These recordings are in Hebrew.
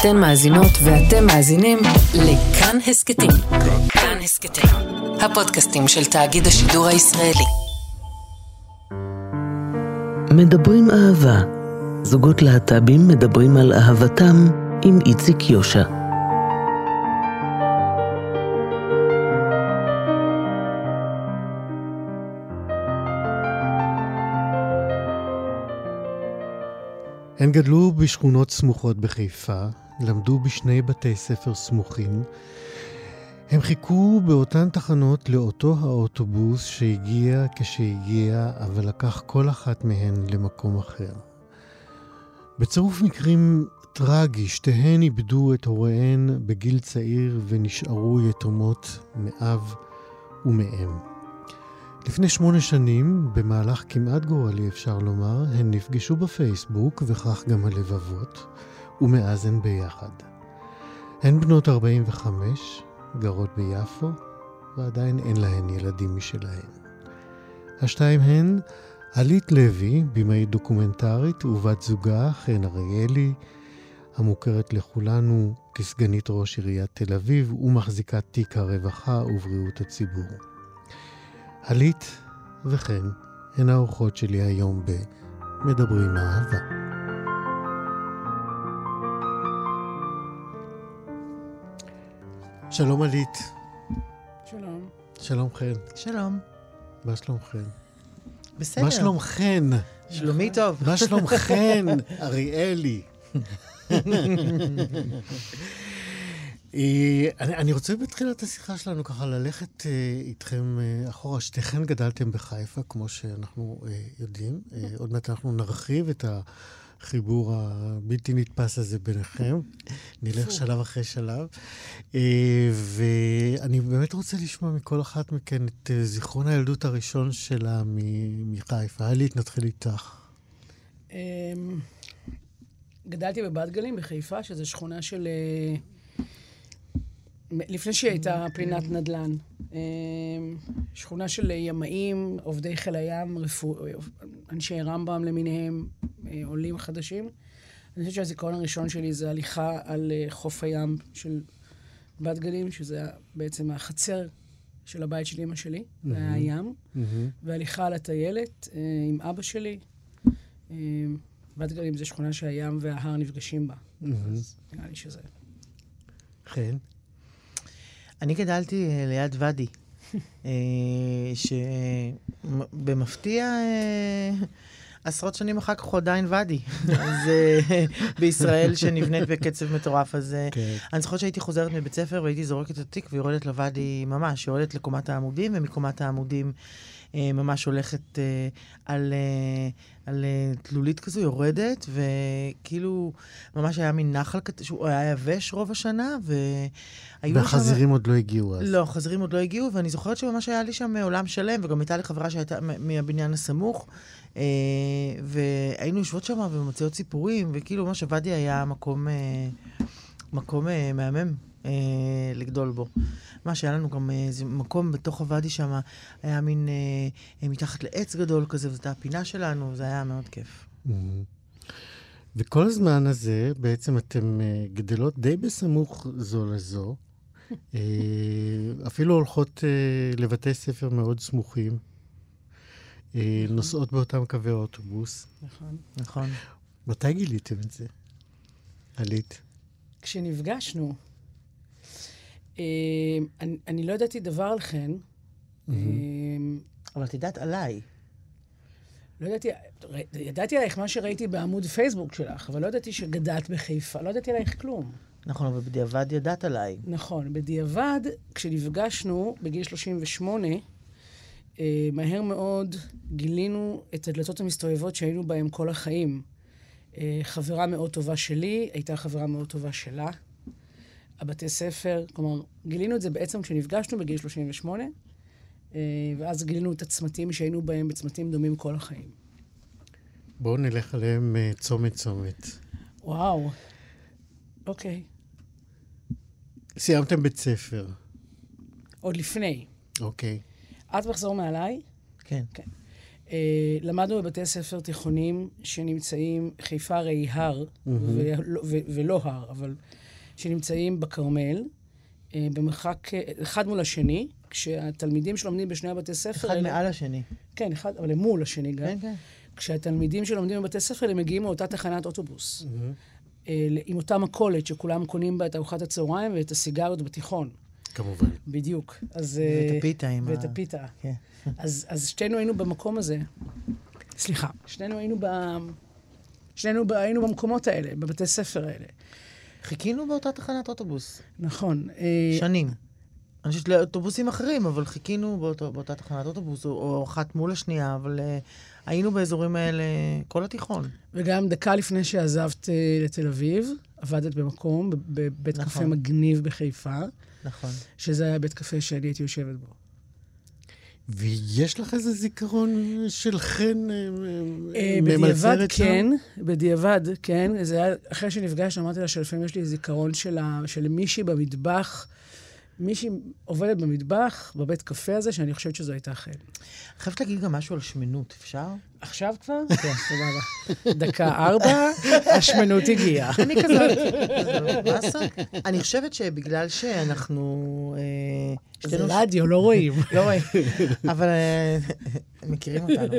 אתן מאזינות ואתם מאזינים לכאן הסכתים. כאן הסכתים, הפודקאסטים של תאגיד השידור הישראלי. מדברים אהבה. זוגות להט"בים מדברים על אהבתם עם איציק יושע. הן גדלו בשכונות סמוכות בחיפה, למדו בשני בתי ספר סמוכים. הם חיכו באותן תחנות לאותו האוטובוס שהגיע כשהגיע, אבל לקח כל אחת מהן למקום אחר. בצירוף מקרים טרגי, שתיהן איבדו את הוריהן בגיל צעיר ונשארו יתומות מאב ומאם. לפני שמונה שנים, במהלך כמעט גורלי אפשר לומר, הן נפגשו בפייסבוק, וכך גם הלבבות, ומאז הן ביחד. הן בנות 45, גרות ביפו, ועדיין אין להן ילדים משלהן. השתיים הן עלית לוי, במאית דוקומנטרית, ובת זוגה, חן אריאלי, המוכרת לכולנו כסגנית ראש עיריית תל אביב ומחזיקת תיק הרווחה ובריאות הציבור. עלית וכן הן האורחות שלי היום ב"מדברים אהבה". שלום עלית. שלום. שלום חן. שלום. מה שלומכן? בסדר. מה שלומכן? שלומי טוב. מה שלומכן, אריאלי? אה, אני, אני רוצה בתחילת השיחה שלנו ככה ללכת uh, איתכם uh, אחורה. שתיכן גדלתם בחיפה, כמו שאנחנו uh, יודעים. עוד מעט אנחנו נרחיב את החיבור הבלתי נתפס הזה ביניכם. נלך שלב אחרי שלב. Uh, ואני באמת רוצה לשמוע מכל אחת מכן את uh, זיכרון הילדות הראשון שלה מחיפה. עלית, נתחיל איתך. אמ, גדלתי בבת גלים בחיפה, שזו שכונה של... לפני שהיא הייתה פינת נדל"ן. שכונה של ימאים, עובדי חיל הים, רפוא... אנשי רמב"ם למיניהם, עולים חדשים. אני חושבת שהזיכרון הראשון שלי זה הליכה על חוף הים של בת גלים, שזה בעצם החצר של הבית של אמא שלי, זה היה הים, והליכה על הטיילת עם אבא שלי. בת גלים זה שכונה שהים וההר נפגשים בה. אז נראה לי שזה... כן. אני גדלתי ליד ואדי, שבמפתיע, עשרות שנים אחר כך הוא עדיין ואדי. אז בישראל שנבנית בקצב מטורף, אז אני זוכרת שהייתי חוזרת מבית ספר והייתי זורקת את התיק ויורדת לוואדי ממש, יורדת לקומת העמודים, ומקומת העמודים ממש הולכת על, על תלולית כזו, יורדת, וכאילו ממש היה מין נחל, שהוא היה יבש רוב השנה, והחזירים שם... עוד לא הגיעו אז. לא, החזירים עוד לא הגיעו, ואני זוכרת שממש היה לי שם עולם שלם, וגם הייתה לי חברה שהייתה מהבניין הסמוך, והיינו יושבות שם ומוציאות סיפורים, וכאילו ממש הוואדי היה מקום, מקום מהמם. אה, לגדול בו. מה שהיה לנו גם איזה מקום בתוך הוואדי שם, היה מין אה, מתחת לעץ גדול כזה, וזו הייתה הפינה שלנו, זה היה מאוד כיף. Mm-hmm. וכל הזמן הזה, בעצם אתן אה, גדלות די בסמוך זו לזו. אה, אפילו הולכות אה, לבתי ספר מאוד סמוכים. אה, נכון. נוסעות באותם קווי אוטובוס. נכון. נכון. מתי גיליתם את זה? עלית. כשנפגשנו, אה, אני, אני לא ידעתי דבר על חן. אה, אבל את יודעת עליי. לא ידעתי, ידעתי עלייך מה שראיתי בעמוד פייסבוק שלך, אבל לא ידעתי שגדלת בחיפה, לא ידעתי עלייך כלום. נכון, אבל בדיעבד ידעת עליי. נכון, בדיעבד, כשנפגשנו בגיל 38, אה, מהר מאוד גילינו את הדלתות המסתובבות שהיינו בהן כל החיים. אה, חברה מאוד טובה שלי, הייתה חברה מאוד טובה שלה. הבתי ספר, כלומר, גילינו את זה בעצם כשנפגשנו בגיל 38, אה, ואז גילינו את הצמתים שהיינו בהם בצמתים דומים כל החיים. בואו נלך עליהם אה, צומת-צומת. וואו, אוקיי. סיימתם בית ספר, עוד לפני. אוקיי. את מחזור מעליי? כן. כן. אה, למדנו בבתי ספר תיכוניים שנמצאים, חיפה הרי הר, ולא- ו- ולא הר, אבל שנמצאים בכרמל, אה, במרחק אה, אחד מול השני, כשהתלמידים שלומדים בשני הבתי ספר אחד האלה... מעל השני. כן, אחד, אבל הם מול השני גם. כן, כן. כשהתלמידים שלומדים בבתי ספר, הם מגיעים מאותה תחנת אוטובוס. אה, עם אותה מכולת שכולם קונים בה את ארוחת הצהריים ואת הסיגריות בתיכון. כמובן. בדיוק. אז... ואת הפיתה עם ה... ואת הפיתה. כן. אז, אז שתינו היינו במקום הזה. סליחה. שנינו היינו ב... שנינו ב... היינו במקומות האלה, בבתי ספר האלה. חיכינו באותה תחנת אוטובוס. נכון. אה, שנים. אני חושבת לאוטובוסים אחרים, אבל חיכינו באותו, באותה תחנת אוטובוס, או, או אחת מול השנייה, אבל uh, היינו באזורים האלה כל התיכון. וגם דקה לפני שעזבת אה, לתל אביב, עבדת במקום, בבית נכון. קפה מגניב בחיפה, נכון. שזה היה בית קפה שאני הייתי יושבת בו. ויש לך איזה זיכרון של חן אה, אה, ממלצרת בדיעבד שם? כן, בדיעבד כן. זה היה, אחרי שנפגשנו, אמרתי לה שלפעמים יש לי זיכרון של, ה, של מישהי במטבח, מישהי עובדת במטבח, בבית קפה הזה, שאני חושבת שזו הייתה חן. חייבת להגיד גם משהו על שמנות, אפשר? עכשיו כבר? כן, סבבה. דקה ארבע, השמנות הגיעה. אני כזאת. אני חושבת שבגלל שאנחנו... אה, זה שתינו- רדיו, לא רואים. לא רואים, אבל אה, מכירים אותנו.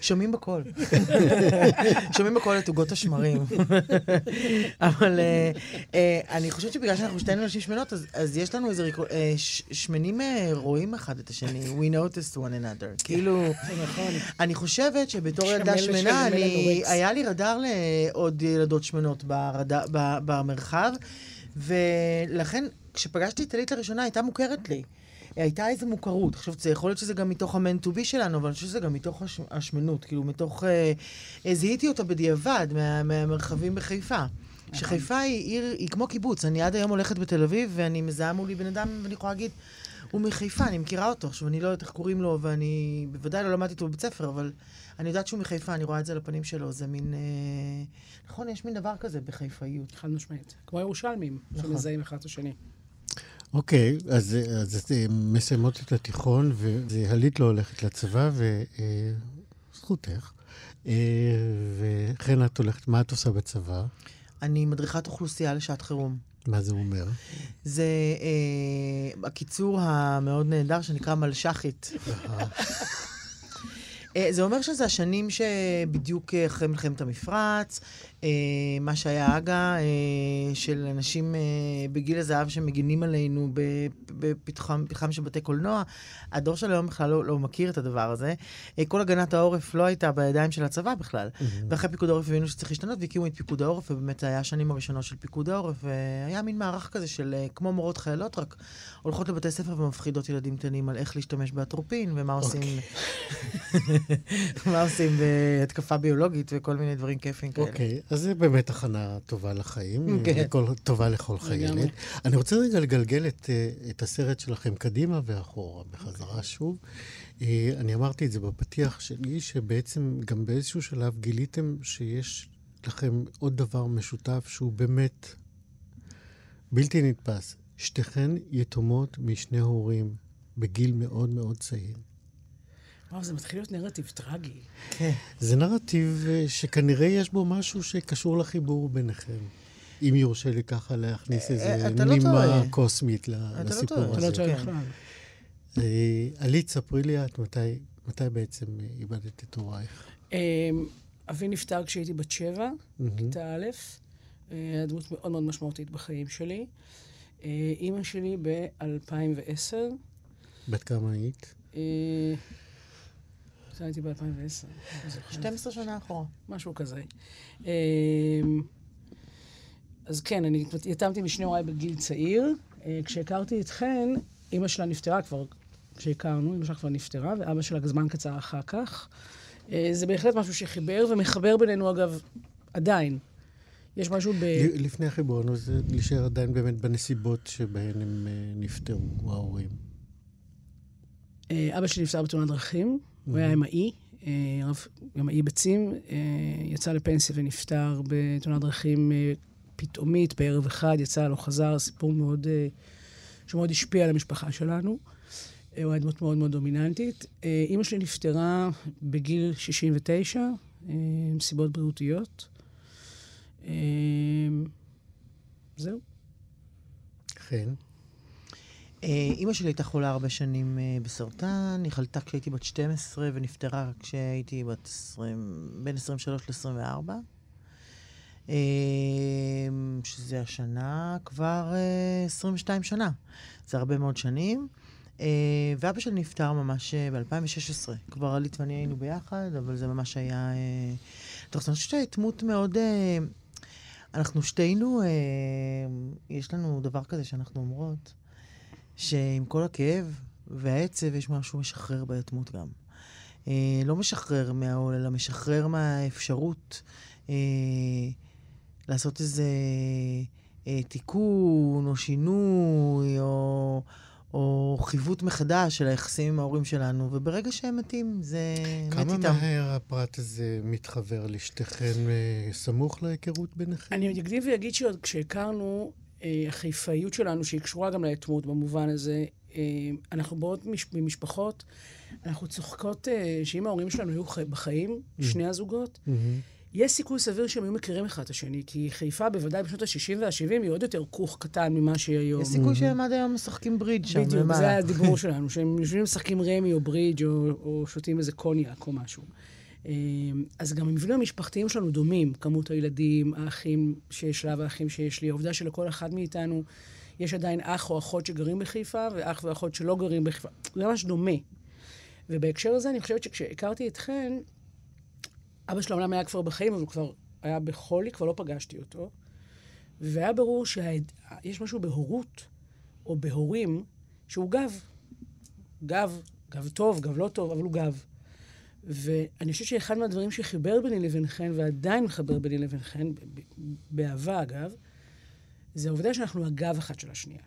שומעים בקול. שומעים בקול את עוגות השמרים. אבל אה, אה, אני חושבת שבגלל שאנחנו שתינו נשים שמנות, אז- יש לנו איזה... ריקו- ש- שמנים רואים אחד את השני. We noticed one another. כאילו... נכון. אני חושבת שבתור ילדה שמנה. היה לי רדאר לעוד ילדות שמנות. במרחב, ולכן כשפגשתי את עלית לראשונה הייתה מוכרת לי. הייתה איזו מוכרות. עכשיו, זה יכול להיות שזה גם מתוך המן טו בי שלנו, אבל אני חושבת שזה גם מתוך הש... השמנות, כאילו מתוך... אה, אה, זיהיתי אותה בדיעבד מה... מהמרחבים בחיפה. שחיפה היא עיר, היא כמו קיבוץ. אני עד היום הולכת בתל אביב, ואני מזהה מולי בן אדם, ואני יכולה להגיד, הוא מחיפה, אני מכירה אותו. עכשיו, אני לא יודעת איך קוראים לו, ואני בוודאי לא למדתי אותו בבית ספר, אבל אני יודעת שהוא מחיפה, אני רואה את זה על הפנים שלו. זה מין... אה... נכון, יש מין דבר כזה בחיפאיות. חד משמעית. כמו ירושלמים, נכון. שמזהים אחד את השני. אוקיי, אז, אז את אה, מסיימות את התיכון, והלית לא הולכת לצבא, וזכותך. וכן את הולכת, מה את עושה בצבא? אני מדריכת אוכלוסייה לשעת חירום. מה זה אומר? זה אה, הקיצור המאוד נהדר שנקרא מלש"חית. אה, זה אומר שזה השנים שבדיוק אה, אחרי מלחמת המפרץ, אה, מה שהיה אג"א, אה, של אנשים אה, בגיל הזהב שמגינים עלינו בפתחם פתחם של בתי קולנוע. הדור של היום בכלל לא, לא מכיר את הדבר הזה. אה, כל הגנת העורף לא הייתה בידיים של הצבא בכלל. ואחרי פיקוד העורף הבינו שצריך להשתנות, והקימו את פיקוד העורף, ובאמת זה היה השנים הראשונות של פיקוד העורף, והיה מין מערך כזה של אה, כמו מורות חיילות, רק הולכות לבתי ספר ומפחידות ילדים קטנים על איך להשתמש באטרופין, ומה עושים, מה עושים בהתקפה ביולוגית, וכל מיני דברים כיפים כאלה. אוקיי, אז זה באמת הכנה טובה לחיים, כן. לכל, טובה לכל חיילת. אני רוצה רגע לגלגל את, אה, את הסרט שלכם קדימה ואחורה, בחזרה שוב. אה, אני אמרתי את זה בפתיח שלי, שבעצם גם באיזשהו שלב גיליתם שיש לכם עוד דבר משותף שהוא באמת בלתי נתפס. שתיכן יתומות משני הורים בגיל מאוד מאוד צעיר. וואו, זה מתחיל להיות נרטיב טרגי. כן. זה נרטיב אה, שכנראה יש בו משהו שקשור לחיבור ביניכם. אם יורשה לי ככה להכניס אה, איזה אתה לא נימה. קוסמית לא לסיפור טועה. אתה לא הזה. טועה כן. בכלל. אה, עלית, ספרי לי את מתי, מתי בעצם אה, איבדת את הורייך. אבי נפטר כשהייתי בת שבע. כיתה א', אה, היה דמות מאוד מאוד משמעותית בחיים שלי. אה, אימא שלי ב-2010, בת כמה היית? זה הייתי ב-2010, 12 שנה אחורה. משהו כזה. אמ, אז כן, אני יתמתי משני הוריי בגיל צעיר. אה, כשהכרתי את חן, אימא שלה נפטרה כבר, כשהכרנו, אימא שלה כבר נפטרה, ואבא שלה זמן קצר אחר כך. אה, זה בהחלט משהו שחיבר ומחבר בינינו, אגב, עדיין. יש משהו ב... לפני החיבור, אני רוצה להישאר עדיין באמת בנסיבות שבהן הם אה, נפטרו, ההורים. אבא שלי נפטר בתאונת דרכים, הוא היה אמאי, אה, רב- אמאי ביצים, אה, יצא לפנסיה ונפטר בתאונת דרכים אה, פתאומית בערב אחד, יצא, לא חזר, סיפור מאוד, אה, שמאוד השפיע על המשפחה שלנו. הוא היה דמות מאוד מאוד דומיננטית. אימא שלי נפטרה בגיל 69, מסיבות בריאותיות. זהו. כן. אימא שלי הייתה חולה הרבה שנים בסרטן, היא חלתה כשהייתי בת 12 ונפטרה כשהייתי בת 20, בין 23 ל-24. שזה השנה כבר 22 שנה. זה הרבה מאוד שנים. ואבא שלי נפטר ממש ב-2016. כבר עלית ואני היינו ביחד, אבל זה ממש היה... טוב, אני חושבת שדמות מאוד... אנחנו שתינו, יש לנו דבר כזה שאנחנו אומרות, שעם כל הכאב והעצב יש משהו משחרר ביתמות גם. לא משחרר מהעול, אלא משחרר מהאפשרות לעשות איזה תיקון או שינוי או... או חיווט מחדש של היחסים עם ההורים שלנו, וברגע שהם מתים, זה מת איתם. כמה מהר הפרט הזה מתחבר לשתיכן סמוך להיכרות ביניכם? אני אקדים ואגיד שעוד כשהכרנו, החיפאיות שלנו, שהיא קשורה גם ליתמות במובן הזה, אנחנו באות ממשפחות, אנחנו צוחקות שאם ההורים שלנו היו בחיים, שני הזוגות, יש סיכוי סביר שהם היו מכירים אחד את השני, כי חיפה, בוודאי בשנות ה-60 וה-70, היא עוד יותר כוך קטן ממה שהיא היום. יש סיכוי שהם עד היום משחקים ברידג' שם. בדיוק, זה הדיבור שלנו, שהם יושבים ומשחקים רמי או ברידג' או, או שותים איזה קוניאק או משהו. אז גם המבנים המשפחתיים שלנו דומים, כמות הילדים, האחים שיש לה והאחים שיש לי. העובדה שלכל אחד מאיתנו יש עדיין אח או אחות שגרים בחיפה, ואח ואחות שלא גרים בחיפה. זה ממש דומה. ובהקשר הזה, אני חושבת שכשהכרתי אתכן, אבא שלו אומנם היה כבר בחיים, אבל הוא כבר היה בחולי, כבר לא פגשתי אותו. והיה ברור שיש משהו בהורות, או בהורים, שהוא גב. גב, גב טוב, גב לא טוב, אבל הוא גב. ואני חושבת שאחד מהדברים שחיבר ביני לבינכן, ועדיין מחבר ביני לבינכן, באהבה אגב, זה העובדה שאנחנו הגב אחת של השנייה.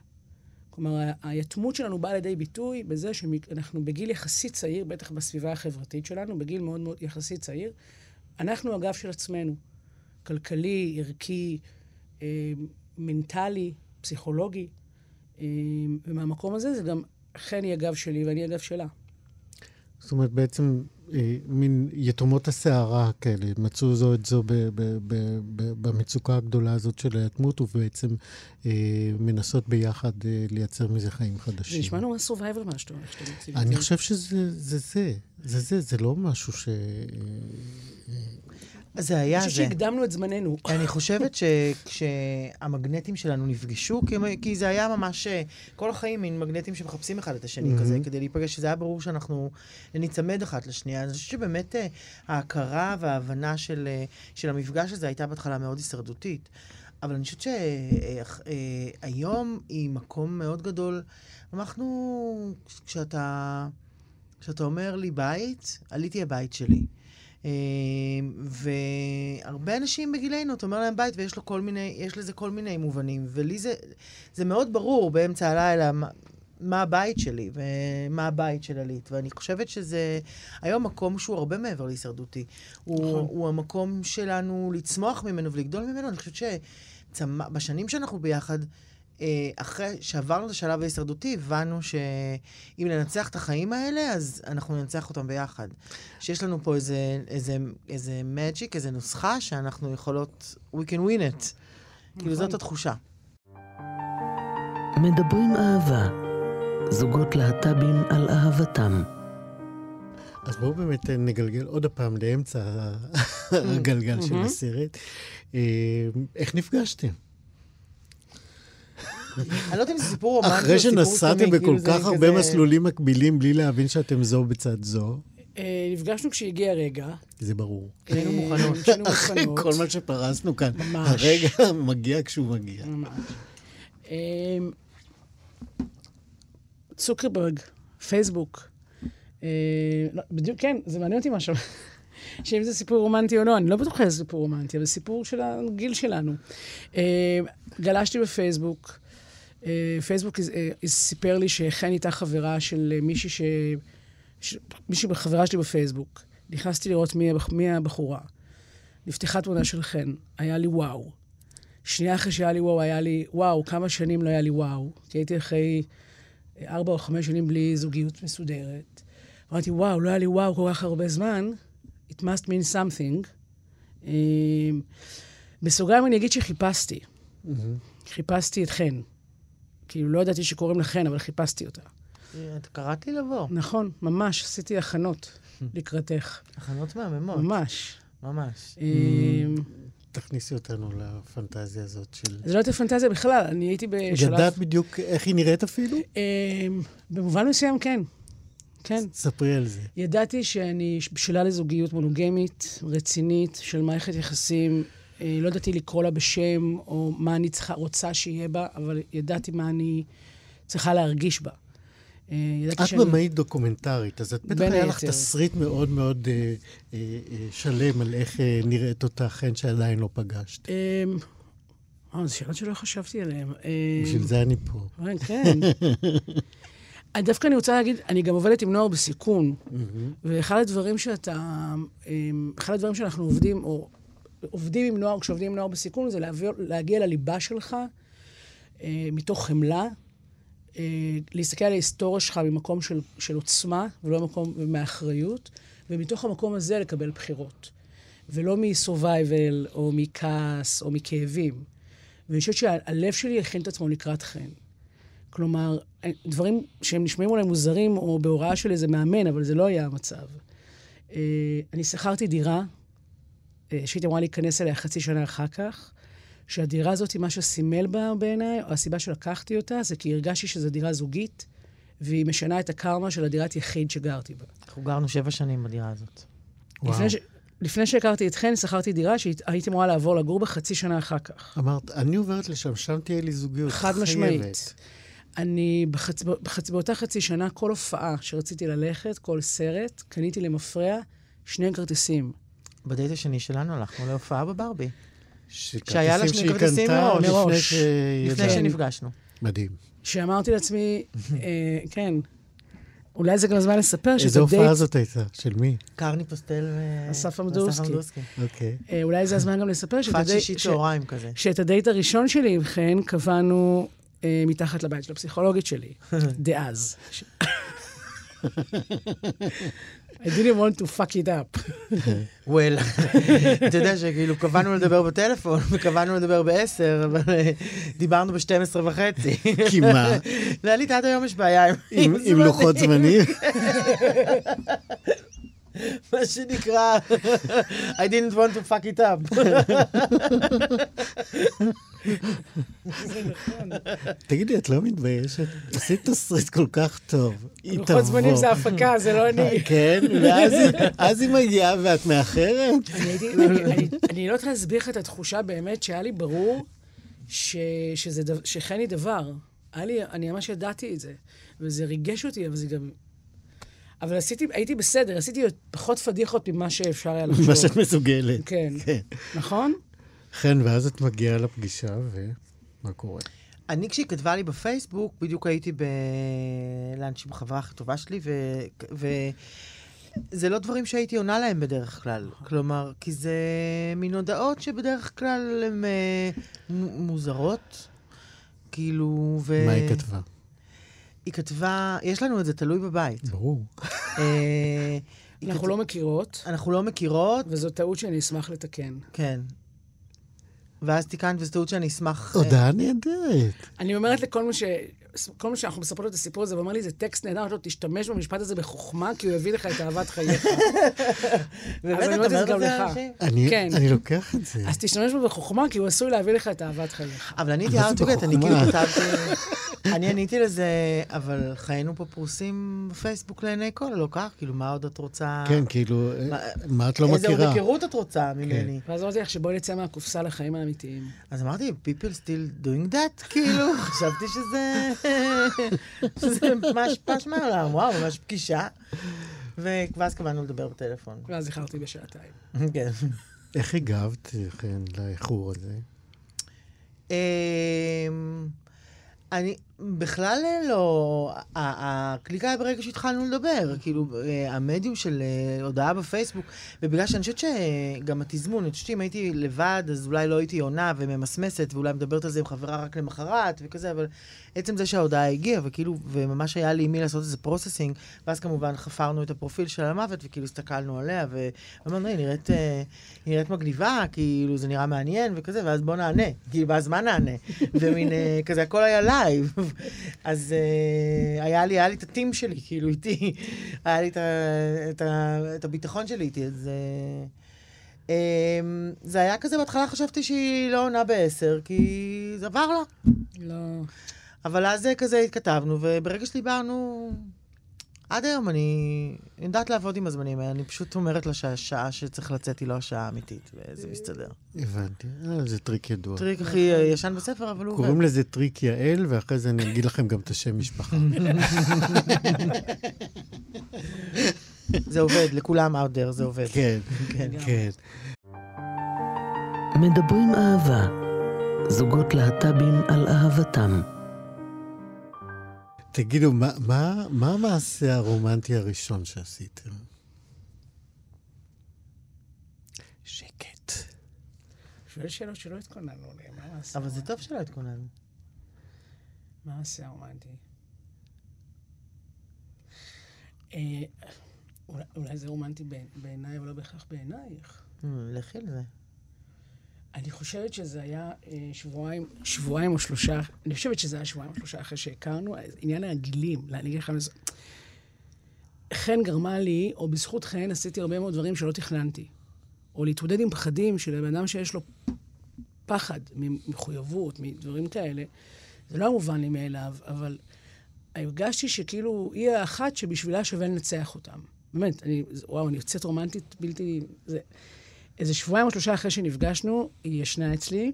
כלומר, היתמות שלנו באה לידי ביטוי בזה שאנחנו בגיל יחסית צעיר, בטח בסביבה החברתית שלנו, בגיל מאוד מאוד יחסית צעיר, אנחנו הגב של עצמנו. כלכלי, ערכי, אה, מנטלי, פסיכולוגי. אה, ומהמקום הזה זה גם חן היא הגב שלי ואני הגב שלה. זאת אומרת, בעצם מין יתומות הסערה כאלה, מצאו זו את זו ב, ב, ב, ב, במצוקה הגדולה הזאת של היתמות, ובעצם אה, מנסות ביחד אה, לייצר מזה חיים חדשים. זה נשמע נורא survivor מה שאתה מציג. אני חושב שזה זה, זה, זה, זה, זה לא משהו ש... זה היה זה. אני חושבת שהקדמנו את זמננו. אני חושבת שכשהמגנטים שלנו נפגשו, כי, זה היה ממש כל החיים מין מגנטים שמחפשים אחד את השני mm-hmm. כזה, כדי להיפגש, שזה היה ברור שאנחנו ניצמד אחת לשנייה. אני חושבת שבאמת ההכרה וההבנה של, של המפגש הזה הייתה בהתחלה מאוד הישרדותית. אבל אני חושבת שהיום היא מקום מאוד גדול. אנחנו, כשאתה, כשאתה אומר לי בית, עליתי הבית שלי. והרבה אנשים בגילנו, אתה אומר להם בית ויש לו כל מיני, יש לזה כל מיני מובנים. ולי זה, זה מאוד ברור באמצע הלילה מה, מה הבית שלי ומה הבית של עלית. ואני חושבת שזה היום מקום שהוא הרבה מעבר להישרדותי. הוא, נכון. הוא המקום שלנו לצמוח ממנו ולגדול ממנו. אני חושבת שבשנים שאנחנו ביחד, אחרי שעברנו את השלב ההישרדותי, הבנו שאם ננצח את החיים האלה, אז אנחנו ננצח אותם ביחד. שיש לנו פה איזה, איזה, איזה magic, איזה נוסחה, שאנחנו יכולות, we can win it. כאילו, זאת התחושה. מדברים אהבה, זוגות להט"בים על אהבתם. אז בואו באמת נגלגל עוד הפעם לאמצע הגלגל של הסרט. אה, איך נפגשתם? אני לא יודעת אם זה סיפור רומנטי אחרי שנסעתם בכל כאילו כך הרבה מסלולים מקבילים בלי להבין שאתם זו בצד זו. אה, נפגשנו כשהגיע הרגע. זה ברור. היינו מוכנות. אחרי כל מה שפרסנו כאן. ממש. הרגע מגיע כשהוא מגיע. ממש. אה, צוקרברג, פייסבוק. אה, לא, בדיוק, כן, זה מעניין אותי משהו. שאם זה סיפור רומנטי או לא, אני לא בטוחה איזה סיפור רומנטי, אבל סיפור של הגיל שלנו. גלשתי בפייסבוק, אה, פייסבוק אה, סיפר לי שחן הייתה חברה של אה, מישהי ש... מישהי חברה שלי בפייסבוק. נכנסתי לראות מי, מי הבחורה. נפתחה תמונה של חן, היה לי וואו. שנייה אחרי שהיה לי וואו, היה לי, וואו, כמה שנים לא היה לי וואו. כי הייתי אחרי ארבע או חמש שנים בלי זוגיות מסודרת. אמרתי, וואו, לא היה לי וואו כל כך הרבה זמן, it must mean something. אה, בסוגריים אני אגיד שחיפשתי. חיפשתי את חן. כאילו, לא ידעתי שקוראים לה חן, אבל חיפשתי אותה. את קראת לי לבוא. נכון, ממש, עשיתי הכנות לקראתך. הכנות מהממות. ממש. ממש. אה, תכניסי אותנו לפנטזיה הזאת של... זה לא הייתה פנטזיה בכלל, אני הייתי בשלב... ידעת בדיוק איך היא נראית אפילו? אה, במובן מסוים, כן. כן. ספרי על זה. ידעתי שאני בשלה לזוגיות מונוגמית, רצינית, של מערכת יחסים. אה, לא ידעתי לקרוא לה בשם, או מה אני צריכה, רוצה שיהיה בה, אבל ידעתי מה אני צריכה להרגיש בה. אה, את במאית דוקומנטית, אז את בטח היה לך היתר. תסריט מאוד מאוד אה, אה, אה, שלם על איך אה, נראית אותה חן שעדיין לא פגשת. אה, אה, זו שאלות שלא חשבתי עליהן. אה, בשביל זה אני פה. אה, כן. דווקא אני רוצה להגיד, אני גם עובדת עם נוער בסיכון, ואחד הדברים שאתה, אחד הדברים שאנחנו עובדים, או עובדים עם נוער, כשעובדים עם נוער בסיכון, זה להעביר, להגיע לליבה שלך, אה, מתוך חמלה, אה, להסתכל על ההיסטוריה שלך ממקום של, של עוצמה, ולא ממקום, ומאחריות, ומתוך המקום הזה לקבל בחירות. ולא מ-survival, או מכעס, או מכאבים. ואני חושבת שהלב שלי הכין את עצמו לקראת חן. כלומר, דברים שהם נשמעים אולי מוזרים, או בהוראה של איזה מאמן, אבל זה לא היה המצב. אה, אני שכרתי דירה, אה, שהייתי אמורה להיכנס אליה חצי שנה אחר כך, שהדירה הזאת, מה שסימל בה בעיניי, או הסיבה שלקחתי אותה, זה כי הרגשתי שזו דירה זוגית, והיא משנה את הקרמה של הדירת יחיד שגרתי בה. אנחנו גרנו שבע שנים בדירה הזאת. וואו. לפני, ש... לפני שהכרתי את חן, שכרתי דירה שהייתי אמורה לעבור לגור בה חצי שנה אחר כך. אמרת, אני עוברת לשם, שם תהיה לי זוגיות. חד חייבת. משמעית. אני, בחצ... בחצ... באותה חצי שנה, כל הופעה שרציתי ללכת, כל סרט, קניתי למפרע שני כרטיסים. בדייט השני שלנו הלכנו להופעה בבארבי. שהיה לה שני כרטיסים מראש. לפני שנפגשנו. מדהים. שאמרתי לעצמי, אה, כן, אולי זה גם הזמן לספר איזה שאת הופעה הדייט, זאת הייתה? של מי? קרני פוסטל ו... אסף אמדורסקי. אוקיי. אה, אולי זה הזמן גם לספר שאת הדייט, שישי. צהריים כזה. שאת הדייט הראשון שלי עם חן קבענו אה, מתחת לבית של הפסיכולוגית שלי, דאז. I didn't want to fuck it up. וואל, אתה יודע שכאילו קבענו לדבר בטלפון, וקבענו לדבר ב-10, אבל אה, דיברנו ב-12 וחצי. כי מה? לאלית עד היום יש בעיה עם לוחות זמנים? מה שנקרא, I didn't want to fuck it up. תגידי, את לא מתביישת? עשית תסריט כל כך טוב. היא תבוא. לוחות זמנים זה הפקה, זה לא אני. כן, ואז היא- מגיעה ואת מאחרת? אני לא יודעת להסביר לך את התחושה באמת שהיה לי ברור ש- שזה דו- שחן היא דבר. אני ממש ידעתי את זה. וזה ריגש אותי, אבל זה גם... אבל עשיתי, הייתי בסדר, עשיתי פחות פדיחות ממה שאפשר היה לחשוב. מה שאת מסוגלת. כן. כן. נכון? כן, ואז את מגיעה לפגישה, ומה קורה? אני, כשהיא כתבה לי בפייסבוק, בדיוק הייתי בלאנץ' עם החברה הכי טובה שלי, ו... ו... זה לא דברים שהייתי עונה להם בדרך כלל. כלומר, כי זה מין הודעות שבדרך כלל הן אה, מוזרות. כאילו, ו... מה היא כתבה? היא כתבה, יש לנו את זה תלוי בבית. ברור. אה, אנחנו כת- לא מכירות, אנחנו לא מכירות, וזו טעות שאני אשמח לתקן. כן. ואז תיקנת, וזו טעות שאני אשמח... אה, הודעה נהדרת. אני אומרת לכל מי ש... כל מי שאנחנו מספרות את הסיפור הזה, ואומר לי, זה טקסט נהדר, אמרתי לו, תשתמש במשפט הזה בחוכמה, כי הוא יביא לך את אהבת חייך. באמת, אבל אני את אומרת את זה גם לך. לאנשים? אני כן. אני לוקח את זה. אז תשתמש בו בחוכמה, כי הוא עשוי להביא לך את אהבת חייך. אבל אני תיארתי את אני. כאילו כתבתי... אני עניתי לזה, אבל חיינו פה פרוסים בפייסבוק לעיני כל, לא כך? כאילו, מה עוד את רוצה... כן, כאילו, מה- מה את לא איזה עוד מכירה? כן. היכרות את רוצה ממני? ואז אמרתי לך שבואי נצא מהקופסה לחיים האמיתיים. אז אמרתי, people still doing that? כאילו, חשבתי שזה... שזה ממש פש מהעולם, וואו, ממש פגישה. ואז קבענו לדבר בטלפון. ואז איחרתי בשעתיים. כן. איך הגבת, כן, לאיחור הזה? אמ, אני, בכלל לא. הקליקה היה ברגע שהתחלנו לדבר. כאילו, אה, המדיום של אה, הודעה בפייסבוק, ובגלל שאני חושבת שגם התזמון, אני חושבת שאם הייתי לבד, אז אולי לא הייתי עונה וממסמסת, ואולי מדברת על זה עם חברה רק למחרת וכזה, אבל עצם זה שההודעה הגיעה, וכאילו, וממש היה לי מי לעשות איזה processing, ואז כמובן חפרנו את הפרופיל של המוות, וכאילו הסתכלנו עליה, ואמרנו, היא נראית, אה, נראית מגניבה, כאילו, זה נראה מעניין וכזה, ואז בוא נענה. כאילו, ואז מה נענה? ומין כזה, הכל היה live. אז uh, היה לי, היה לי את ה team שלי, כאילו, איתי. היה לי את, הביטחון שלי איתי, אז... Uh, um, זה היה כזה, בהתחלה חשבתי שהיא לא עונה בעשר, כי זה עבר לה. לא. אבל אז כזה התכתבנו, וברגע שדיברנו, עד היום אני יודעת לעבוד עם הזמנים האלה, אני פשוט אומרת לה שהשעה שצריך לצאת היא לא השעה האמיתית, וזה מסתדר. הבנתי, אה, זה טריק ידוע. טריק הכי ישן בספר, אבל הוא... קוראים לזה טריק יעל, ואחרי זה אני אגיד לכם גם את השם משפחה. זה עובד, לכולם out there, זה עובד. כן, כן, כן. מדברים אהבה, זוגות להט"בים על אהבתם. תגידו, מה, מה, מה המעשה הרומנטי הראשון שעשיתם? שקט. שואל שאלות שלא התכוננו עליהן, מה המעשה אבל זה טוב שלא התכוננו. מה המעשה הרומנטי? אה, אולי, אולי זה רומנטי בעיניי, אבל לא בהכרח בעינייך. לכי על זה. אני חושבת שזה היה אה, שבועיים, שבועיים או שלושה, אני חושבת שזה היה שבועיים או שלושה אחרי שהכרנו, עניין הגילים, אני אגיד לך מזה. חן גרמה לי, או בזכות חן עשיתי הרבה מאוד דברים שלא תכננתי. או להתמודד עם פחדים של בן אדם שיש לו פחד ממחויבות, מדברים כאלה. זה לא מובן לי מאליו, אבל הרגשתי שכאילו היא האחת שבשבילה שווה לנצח אותם. באמת, אני, וואו, אני יוצאת רומנטית בלתי... זה... איזה שבועיים או שלושה אחרי שנפגשנו, היא ישנה אצלי.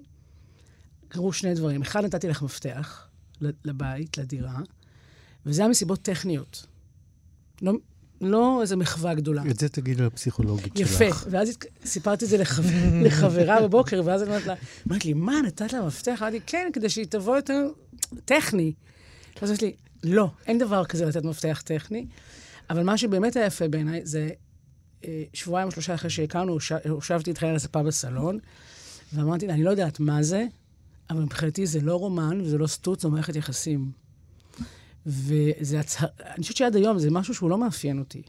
קרו שני דברים. אחד, נתתי לך מפתח לבית, לדירה, וזה היה מסיבות טכניות. לא, לא איזו מחווה גדולה. את זה תגיד לפסיכולוגית יפה. שלך. יפה. ואז סיפרתי את זה לחבר, לחברה בבוקר, ואז אומרת לה, אמרת לי, מה, נתת לה מפתח? אמרתי, כן, כדי שהיא תבוא יותר טכני. אז אמרתי לי, לא, אין דבר כזה לתת מפתח טכני. אבל מה שבאמת היה יפה בעיניי, זה שבועיים או שלושה אחרי שהכרנו, הושבתי איתכם על הספה בסלון, ואמרתי לה, אני לא יודעת מה זה, אבל מבחינתי זה לא רומן וזה לא סטוץ, זו מערכת יחסים. וזה הצהר... אני חושבת שעד היום זה משהו שהוא לא מאפיין אותי.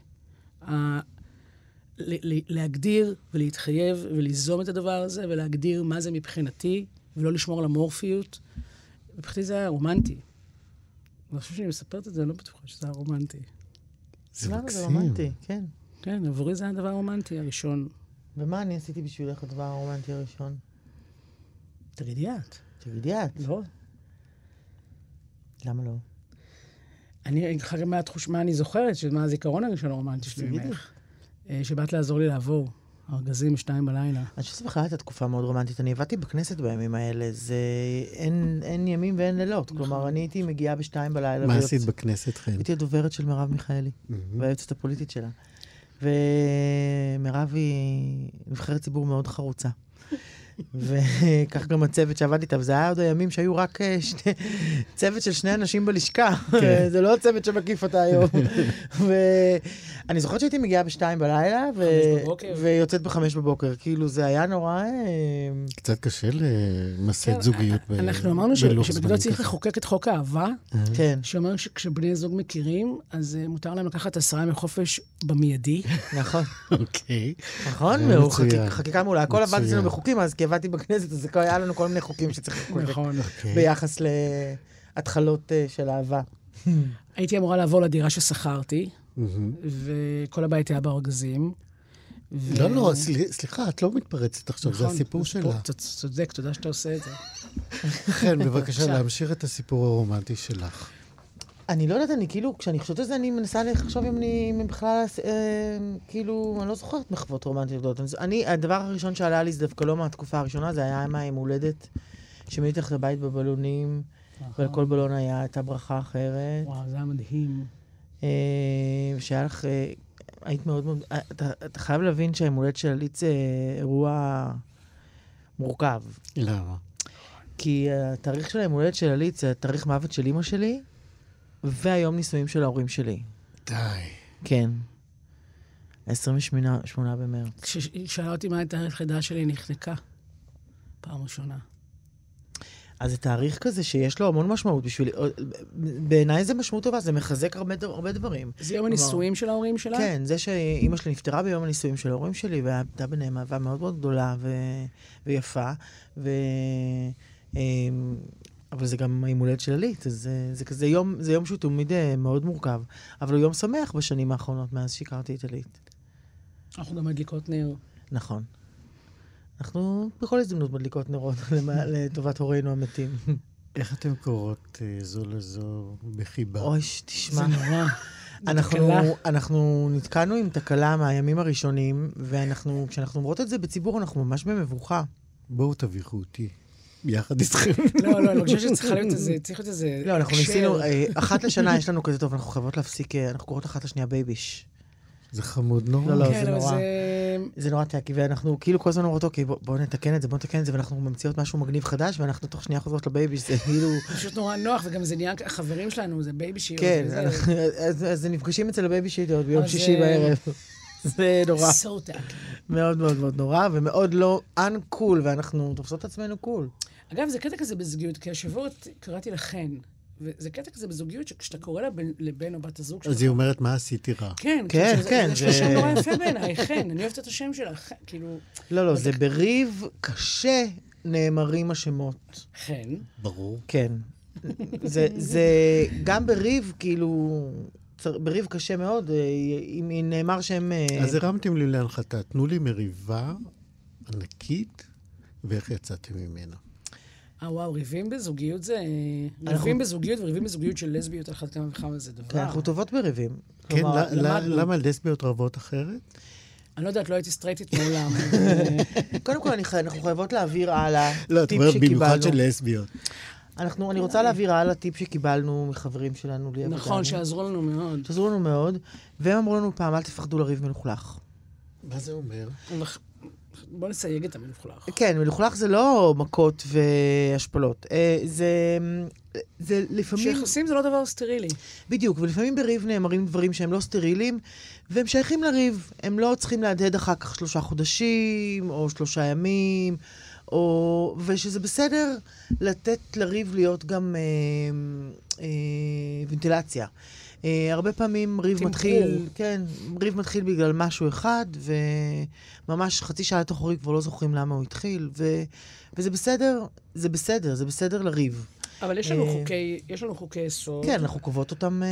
להגדיר ולהתחייב וליזום את הדבר הזה, ולהגדיר מה זה מבחינתי, ולא לשמור על המורפיות, מבחינתי זה היה רומנטי. אני חושבת שאני מספרת את זה, אני לא בטוחה שזה היה רומנטי. זה מקסים. זה רומנטי, כן. כן, עבורי זה הדבר הרומנטי הראשון. ומה אני עשיתי בשבילך הדבר הרומנטי הראשון? תגידי את. תגידי את. לא. למה לא? אני אגיד לך גם מה התחוש, מה אני זוכרת, מה הזיכרון הראשון הרומנטי שלי ממך. אה, שבאת לעזור לי לעבור. ארגזים, שתיים בלילה. אני חושבת שזו בכלל הייתה תקופה מאוד רומנטית. אני עבדתי בכנסת בימים האלה, זה... אין, אין ימים ואין לילות. נכון. כלומר, אני הייתי מגיעה בשתיים בלילה. מה עשית בכנסת, חן? הייתי הדוברת של מרב מיכאלי, והיועצת הפוליטית שלה. ומירב היא נבחרת ציבור מאוד חרוצה. וכך גם הצוות שעבד איתה, וזה היה עוד הימים שהיו רק אה, שני, צוות של שני אנשים בלשכה. כן. זה לא הצוות שמקיף אותה היום. ואני זוכרת שהייתי מגיעה בשתיים בלילה, ו... ויוצאת בחמש בבוקר. כאילו, זה היה נורא... אה, קצת קשה למסד כן, זוגיות בלו"ז אנחנו אמרנו שבגלל צריך לחוקק את חוק האהבה, כן. שאומר שכשבני זוג מכירים, אז אה, מותר להם לקחת עשרה ימי חופש במיידי. נכון. אוקיי. נכון, חקיקה מעולה. הכל עבד אצלנו בחוקים, אז כי עבדתי בכנסת, אז היה לנו כל מיני חוקים שצריך לחוקק. נכון. אוקיי. ביחס להתחלות אה, של אהבה. הייתי אמורה לעבור לדירה ששכרתי, וכל הבית היה בארגזים. לא, לא, סליחה, את לא מתפרצת עכשיו, זה נכון, הסיפור שלה. אתה צודק, תודה שאתה עושה את זה. כן, בבקשה, להמשיך את הסיפור הרומנטי שלך. אני לא יודעת, אני כאילו, כשאני חושבת על זה, אני מנסה לחשוב אם אני בכלל, אה, כאילו, אני לא זוכרת מחוות רומנטיות. אני, הדבר הראשון שעלה לי זה דווקא לא מהתקופה הראשונה, זה היה עם היום הולדת, שמילאתי לך את הבית בבלונים, ועל כל בלון היה, הייתה ברכה אחרת. וואו, זה היה מדהים. אה, שהיה לך, אה, היית מאוד מאוד, אה, אתה, אתה חייב להבין שהיום הולדת של עליץ זה אירוע מורכב. למה? כי התאריך של היום הולדת של עלית זה התאריך מוות של אימא שלי, והיום נישואים של ההורים שלי. די. כן. 28 במרץ. כשהיא שאלה אותי מה התאריך לידה שלי, היא נחנקה. פעם ראשונה. אז זה תאריך כזה שיש לו המון משמעות בשבילי. אה, בעיניי זה משמעות טובה, זה מחזק הרבה, הרבה דברים. זה יום הנישואים של ההורים שלה? כן, זה שאימא שלי נפטרה ביום הנישואים של ההורים שלי, והייתה ביניהם אהבה מאוד מאוד גדולה ו... ויפה, ו... אבל זה גם היום הולדת של עלית, אז זה, זה כזה יום, זה יום שהוא תמיד אה, מאוד מורכב. אבל הוא יום שמח בשנים האחרונות, מאז שהכרתי את עלית. אנחנו גם מדליקות נר. נכון. אנחנו בכל הזדמנות מדליקות נרות לטובת הורינו המתים. איך אתן קוראות אה, זו לזו בחיבה? אוי, תשמע. זה נורא. אנחנו, אנחנו נתקענו עם תקלה מהימים הראשונים, ואנחנו, כשאנחנו אומרות את זה בציבור, אנחנו ממש במבוכה. בואו תביכו אותי. יחד איתכם. לא, לא, אני חושבת שצריכה להיות איזה, צריך להיות איזה... לא, אנחנו ניסינו, אה, אחת לשנה יש לנו כזה טוב, אנחנו חייבות להפסיק, אה, אנחנו קוראות אחת לשנייה בייביש. זה חמוד נורא. לא, לא, כן, זה נורא. זה... נורא tacky, ואנחנו כאילו כל הזמן אומרות, אוקיי, בוא- בואו נתקן את זה, בואו נתקן את זה, ואנחנו ממציאות משהו מגניב חדש, ואנחנו תוך שנייה חוזרות ל babyish, זה כאילו... פשוט נורא נוח, וגם זה נהיה החברים שלנו, זה בייבי שיר. כן, אז אז נפגשים אצל ה babyish עוד ביום שישי בערב. זה נורא. Tacky. מאוד מאוד מאוד נורא, ומאוד לא uncool, ואנחנו תופסות את עצמנו cool. אגב, זה קטע כזה בזוגיות, כי השבוע קראתי לחן, וזה קטע כזה בזוגיות, שכשאתה קורא לבן, לבן או בת הזוג שלך... אז היא אומרת, מה עשיתי רע? כן, כן, כן, יש לה זה- שם נורא יפה בעיניי, חן, אני אוהבת את השם שלה, חן, כאילו, לא, לא, זה בריב קשה נאמרים השמות. חן. ברור. כן. זה, זה גם בריב, כאילו, בריב קשה מאוד, אה, אם אם נאמר שהם... אה, אז הרמתם לי להנחתה, תנו לי מריבה ענקית, ואיך יצאתם ממנה. אה, וואו, ריבים בזוגיות זה... אנחנו- ריבים בזוגיות וריבים בזוגיות של לסביות על אחת כמה וכמה זה דבר. כן, אנחנו טובות בריבים. כן, כלומר, למדנו. למה לסביות רבות אחרת? אני לא יודעת, לא הייתי סטרייטית מעולם. אה, קודם כל, אנחנו חייבות להעביר הלאה לא, את טיפ אומרת במיוחד שקיבלנו. של לסביות. אנחנו, אני רוצה להעביר הלאה טיפ שקיבלנו מחברים שלנו, לי נכון, שעזרו לנו מאוד. שעזרו לנו מאוד, והם אמרו לנו פעם, אל תפחדו לריב מלוכלך. מה זה אומר? בוא נסייג את המלוכלך. כן, מלוכלך זה לא מכות והשפלות. אה, זה, זה לפעמים... שיחסים זה לא דבר סטרילי. בדיוק, ולפעמים בריב נאמרים דברים שהם לא סטריליים, והם שייכים לריב. הם לא צריכים להדהד אחר כך שלושה חודשים, או שלושה ימים, או... ושזה בסדר לתת לריב להיות גם אה, אה, ונטילציה. אה, הרבה פעמים ריב תמחור. מתחיל, כן, ריב מתחיל בגלל משהו אחד, וממש חצי שעה לתוך הריב כבר לא זוכרים למה הוא התחיל, ו, וזה בסדר, זה בסדר, זה בסדר לריב. אבל יש לנו אה, חוקי, יש לנו חוקי יסוד. כן, אנחנו קובעות אותם, אה,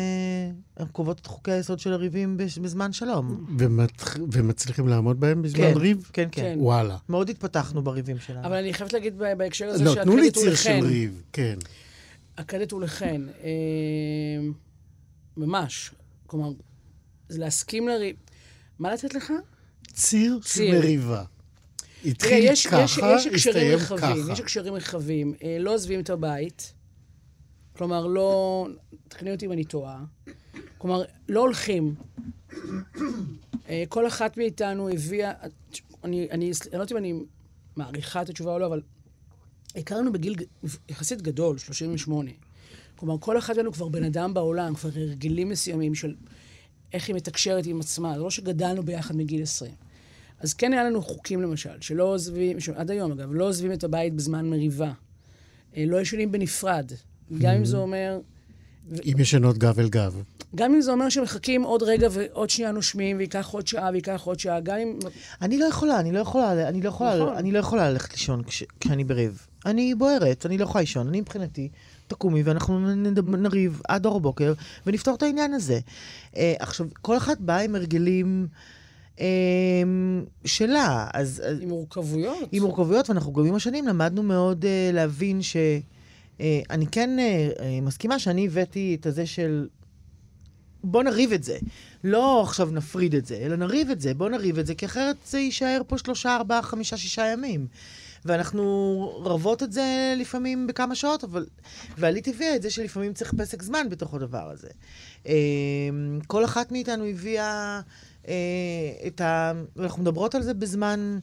אנחנו קובעות את חוקי היסוד של הריבים בזמן שלום. ומצ- ומצליחים לעמוד בהם בזמן כן, ריב? כן, כן. כן. וואלה. מאוד התפתחנו בריבים שלנו. אבל אני חייבת להגיד ב- בהקשר הזה לא, תנו לי שהקרדיט הוא ציר של. ריב, כן. הקרדיט הוא לחן. ממש. כלומר, זה להסכים לריב. מה לתת לך? ציר של. מריבה. התחיל יש, יש, ככה, יש הקשרים הסתיים רחבים, ככה. יש הקשרים רחבים. אה, לא עוזבים את הבית. כלומר, לא... תקני אותי אם אני טועה. כלומר, לא הולכים. אה, כל אחת מאיתנו הביאה... אני, אני, אני לא יודעת אם אני מעריכה את התשובה או לא, אבל הכרנו בגיל יחסית גדול, 38. כלומר, כל אחד מאיתנו כבר בן אדם בעולם, כבר הרגלים מסוימים של איך היא מתקשרת עם עצמה. זה לא שגדלנו ביחד מגיל 20. אז כן היה לנו חוקים, למשל, שלא עוזבים, ש- עד היום אגב, לא עוזבים את הבית בזמן מריבה. אה, לא ישנים בנפרד. גם אם זה אומר, עם ישנות גב אל גב. גם אם זה אומר שמחכים עוד רגע ועוד שנייה נושמים, וייקח עוד שעה וייקח עוד שעה, גם אם... אני לא יכולה, אני לא יכולה, אני לא יכולה, נכון. אני לא יכולה ללכת לישון כש, כשאני בריב. אני בוערת, אני לא יכולה לישון. אני מבחינתי, תקומי ואנחנו נריב עד אור הבוקר ונפתור את העניין הזה. אה, עכשיו, כל אחת באה עם הרגלים אה, שלה, אז... אז עם מורכבויות. עם מורכבויות, ואנחנו גם עם השנים למדנו מאוד uh, להבין ש... Uh, אני כן uh, uh, מסכימה שאני הבאתי את הזה של... בוא נריב את זה. לא עכשיו נפריד את זה, אלא נריב את זה, בוא נריב את זה, כי אחרת זה יישאר פה שלושה, ארבעה, חמישה, שישה ימים. ואנחנו רבות את זה לפעמים בכמה שעות, אבל... ועלית הביאה את זה שלפעמים צריך פסק זמן בתוך הדבר הזה. Uh, כל אחת מאיתנו הביאה uh, את ה... אנחנו מדברות על זה בזמן...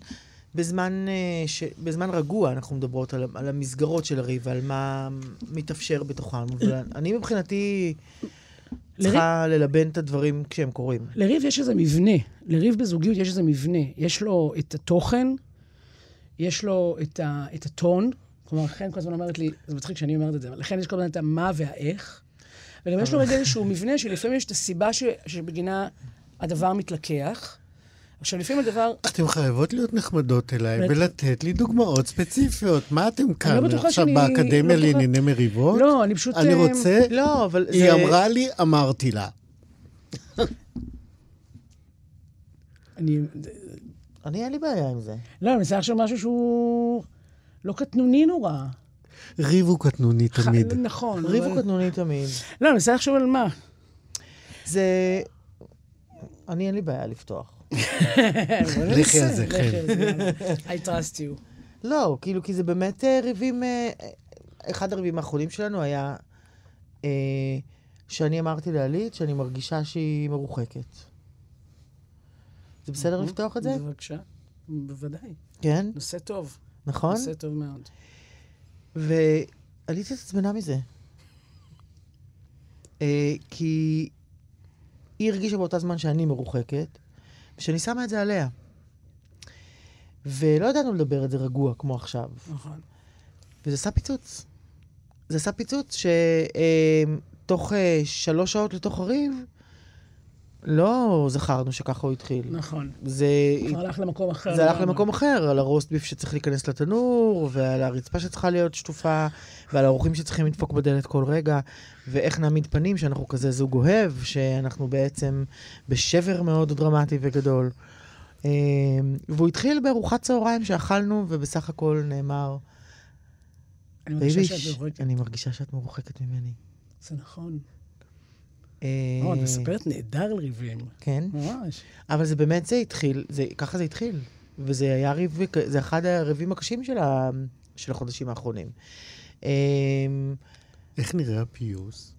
בזמן, אה, ש... בזמן רגוע אנחנו מדברות על, על המסגרות של הריב, על מה מתאפשר בתוכם. אני מבחינתי צריכה ללבן את הדברים כשהם קורים. לריב יש איזה מבנה. לריב בזוגיות יש איזה מבנה. יש לו את התוכן, יש לו את, ה... את הטון. כלומר, חן כל הזמן אומרת לי, זה מצחיק שאני אומרת את זה, אבל לכן יש כל הזמן את המה והאיך. וגם יש לו רגע איזשהו מבנה שלפעמים יש את הסיבה ש... שבגינה הדבר מתלקח. עכשיו, לפעמים הדבר... אתן חייבות להיות נחמדות אליי. ולתת לי דוגמאות ספציפיות. מה אתם כאן לא בטוחה עכשיו באקדמיה לא לענייני מריבות? לא, אני פשוט... אני אה, רוצה... לא, אבל זה... היא אמרה לי, אמרתי לה. אני... אני, אין לי בעיה עם זה. לא, אני מנסה עכשיו משהו שהוא לא קטנוני נורא. ריב הוא קטנוני תמיד. נכון. ריב הוא קטנוני תמיד. לא, אני מנסה לחשוב על מה. זה... אני, אין לי בעיה לפתוח. לכי על זה, יאללה. I trust you. לא, כאילו, כי זה באמת אה, ריבים... אה, אחד הריבים האחרונים שלנו היה אה, שאני אמרתי לעלית שאני מרגישה שהיא מרוחקת. זה בסדר לפתוח את זה? בבקשה. בוודאי. כן, נושא טוב. נכון? נושא טוב מאוד. ועלית התעצבנה מזה. אה, כי היא הרגישה באותה זמן שאני מרוחקת, ושאני שמה את זה עליה. ולא ידענו לדבר את זה רגוע כמו עכשיו. נכון. וזה עשה פיצוץ. זה עשה פיצוץ שתוך שלוש שעות לתוך הריב, לא זכרנו שככה הוא התחיל. נכון. זה, כבר הלך למקום אחר. זה הלך. למקום אחר, על הרוסט ביף שצריך להיכנס לתנור, ועל הרצפה שצריכה להיות שטופה, ועל האורחים שצריכים לדפוק בדלת כל רגע, ואיך נעמיד פנים שאנחנו כזה זוג אוהב, שאנחנו בעצם בשבר מאוד דרמטי וגדול. אה, והוא התחיל בארוחת צהריים שאכלנו, ובסך הכל נאמר, אני מרגישה שאת מרוחקת. אני מרגישה שאת מרוחקת ממני. זה נכון. אה, את מספרת נהדר על ריבים. כן, ממש. אבל זה באמת, זה התחיל, זה, ככה זה התחיל. וזה היה ריב, זה אחד הריבים הקשים של, ה, של החודשים האחרונים. אה, איך נראה הפיוס?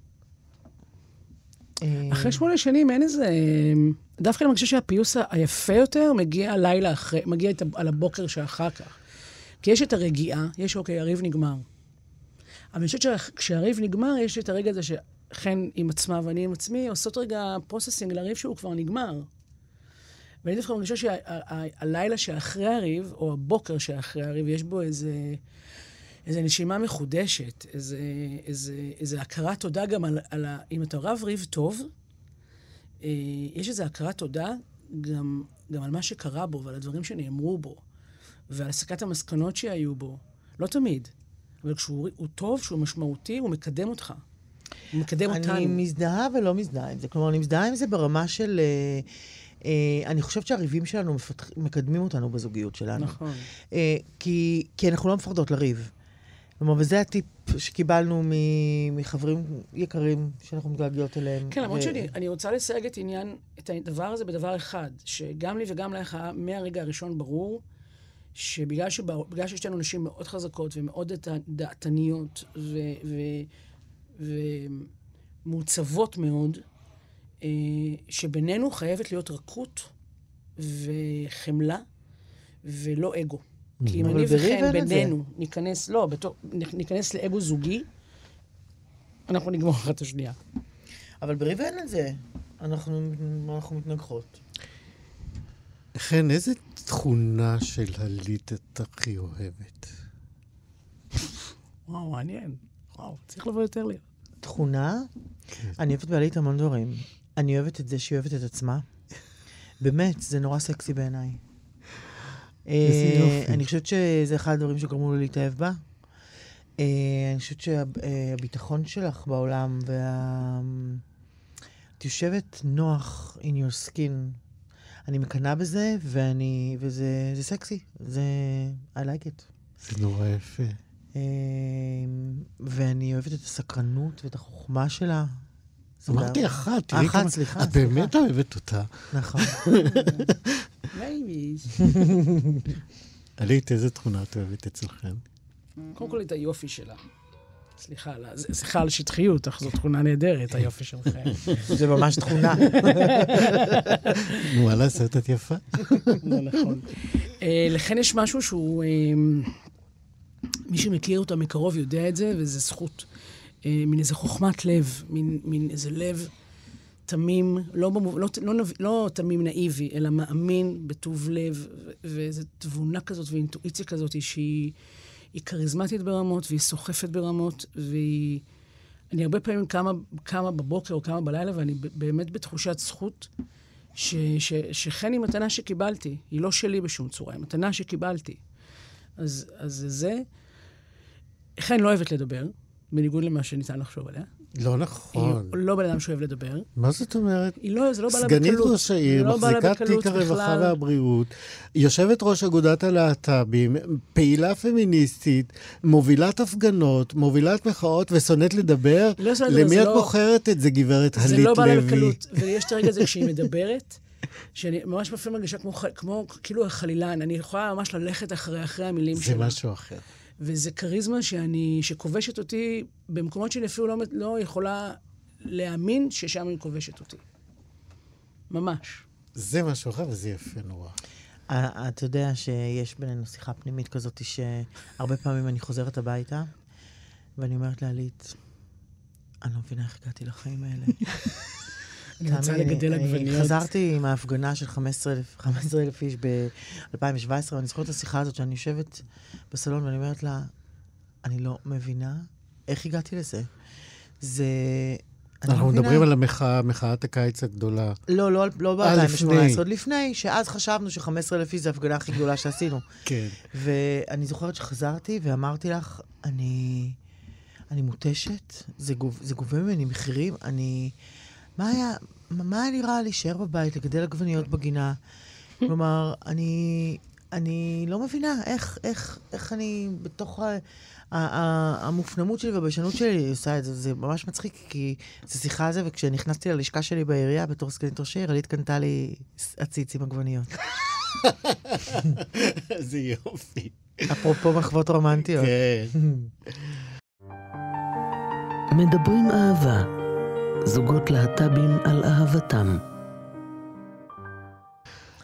אה, אחרי שמונה שנים אין איזה... דווקא אני מרגישה שהפיוס היפה יותר מגיע הלילה אחרי, מגיע על הבוקר שאחר כך. כי יש את הרגיעה, יש, אוקיי, הריב נגמר. אבל אני חושבת שכשהריב נגמר, יש את הרגע הזה שחן עם עצמה ואני עם עצמי עושות רגע processing לריב שהוא כבר נגמר. ואני דווקא מרגישה שהלילה שאחרי הריב, או הבוקר שאחרי הריב, יש בו איזה, איזה נשימה מחודשת, איזה, איזה, איזה הכרת תודה גם על, על ה... אם אתה רב ריב טוב, אה, יש איזו הכרת תודה גם, גם על מה שקרה בו ועל הדברים שנאמרו בו, ועל הסקת המסקנות שהיו בו. לא תמיד, אבל כשהוא הוא טוב, כשהוא משמעותי, הוא מקדם אותך. מקדם אותנו. אני מזדהה ולא מזדהה עם זה. כלומר, אני מזדהה עם זה ברמה של... אה, אה, אני חושבת שהריבים שלנו מפתח, מקדמים אותנו בזוגיות שלנו. נכון. אה, כי, כי אנחנו לא מפחדות לריב. כלומר, וזה הטיפ שקיבלנו מ- מחברים יקרים שאנחנו מתגעגעות אליהם. כן, למרות ו- שאני אני רוצה לסייג את עניין, את הדבר הזה בדבר אחד, שגם לי וגם לך מהרגע הראשון ברור, שבגלל שיש לנו נשים מאוד חזקות ומאוד דעת- דעתניות ו- ו- ומעוצבות מאוד, אה, שבינינו חייבת להיות רכות וחמלה ולא אגו. כי אם אני וחן. בינינו ניכנס, לא, בתור, ניכנס לאגו זוגי, אנחנו נגמור אחת את השנייה. אבל בריב אין את זה. אנחנו, אנחנו מתנגחות. חן, איזה תכונה של הליט את הכי אוהבת? וואו, מעניין. וואו, צריך לבוא יותר לי. תכונה? אני אוהבת בעלית המון דברים. אני אוהבת את זה שהיא אוהבת את עצמה. באמת, זה נורא סקסי בעיניי. איזה אה, יופי. אני חושבת שזה אחד הדברים שגרמו לי להתאהב בה. אה, אני חושבת שהביטחון שלך בעולם, וה... את יושבת נוח in your skin. אני מקנאה בזה, ואני... וזה זה סקסי. זה... I like it. זה נורא יפה. אה, ואני אוהבת את הסקרנות ואת החוכמה שלה. אמרתי אחת, תראי אחת, כמה... סליחה, את. באמת אוהבת אותה. נכון. עלית, איזה תכונה את אוהבת אצלכם? קודם כל את היופי שלה. סליחה, סליחה על השטחיות, אך זו תכונה נהדרת, היופי שלכם. זה ממש תכונה. נו, מה לעשות, את יפה. נכון. אה, לכן יש משהו שהוא... מי שמכיר אותה מקרוב יודע את זה, וזו זכות. אה, מין איזה חוכמת לב, מין, מין איזה לב תמים, לא. לא, לא, לא, לא תמים נאיבי, אלא מאמין בטוב לב, ואיזו תבונה כזאת ואינטואיציה כזאת שהיא כריזמטית ברמות, והיא סוחפת ברמות, והיא... אני הרבה פעמים קמה, קמה בבוקר או קמה בלילה, ואני באמת בתחושת זכות, ש, ש, שחן היא מתנה שקיבלתי. היא לא שלי בשום צורה, היא מתנה שקיבלתי. אז, אז זה... חן לא אוהבת לדבר, בניגוד למה שניתן לחשוב עליה. לא נכון. היא לא בן אדם שאוהב לדבר. מה זאת אומרת? היא לא, זה לא בא לה בקלות. סגנית ראש העיר, לא מחזיקת תיק הרווחה והבריאות, יושבת ראש אגודת הלהט"בים, פעילה פמיניסטית, מובילת הפגנות, מובילת מחאות ושונאת לדבר. לא שונאת למי את לא... בוחרת את זה, גברת הלית לוי? זה לא בא לה בקלות. ויש את הרגע הזה כשהיא מדברת, שאני ממש לפעמים מרגישה כמו, כמו כאילו החלילן. אני יכולה ממש ללכת אחרי, אחרי המילים שלה. זה משהו אחר. וזה כריזמה שאני, שכובשת אותי במקומות שאני אפילו לא, לא יכולה להאמין ששם היא כובשת אותי. ממש. זה משהו אחר וזה יפה נורא. אתה יודע שיש בינינו שיחה פנימית כזאת, שהרבה פעמים אני חוזרת הביתה, ואני אומרת לעלית, אני לא מבינה איך הגעתי לחיים האלה. אני רוצה לגדל עגבניות. חזרתי עם ההפגנה של 15,000 איש ב-2017, ואני זוכרת את השיחה הזאת שאני יושבת בסלון ואני אומרת לה, אני לא מבינה איך הגעתי לזה. זה... אנחנו לא מדברים על המחאה, מחאת הקיץ הגדולה. לא, לא, לא ב-2018, עוד לפני, שאז חשבנו ש-15,000 איש זה ההפגנה הכי גדולה שעשינו. כן. ואני זוכרת שחזרתי ואמרתי לך, אני, אני מותשת, זה, גוב, זה גובה ממני מחירים, אני... מה היה, מה היה נראה להישאר בבית, לגדל עגבניות בגינה? כלומר, אני, אני לא מבינה איך, איך, איך אני בתוך ה, ה, ה, המופנמות שלי והביישנות שלי עושה את זה. זה ממש מצחיק, כי זו שיחה על זה, וכשנכנסתי ללשכה שלי בעירייה בתור סגנית ראש העיר, עלית קנתה לי עציץ עם עגבניות. איזה יופי. אפרופו מחוות רומנטיות. כן. מדברים אהבה. זוגות להט"בים על אהבתם.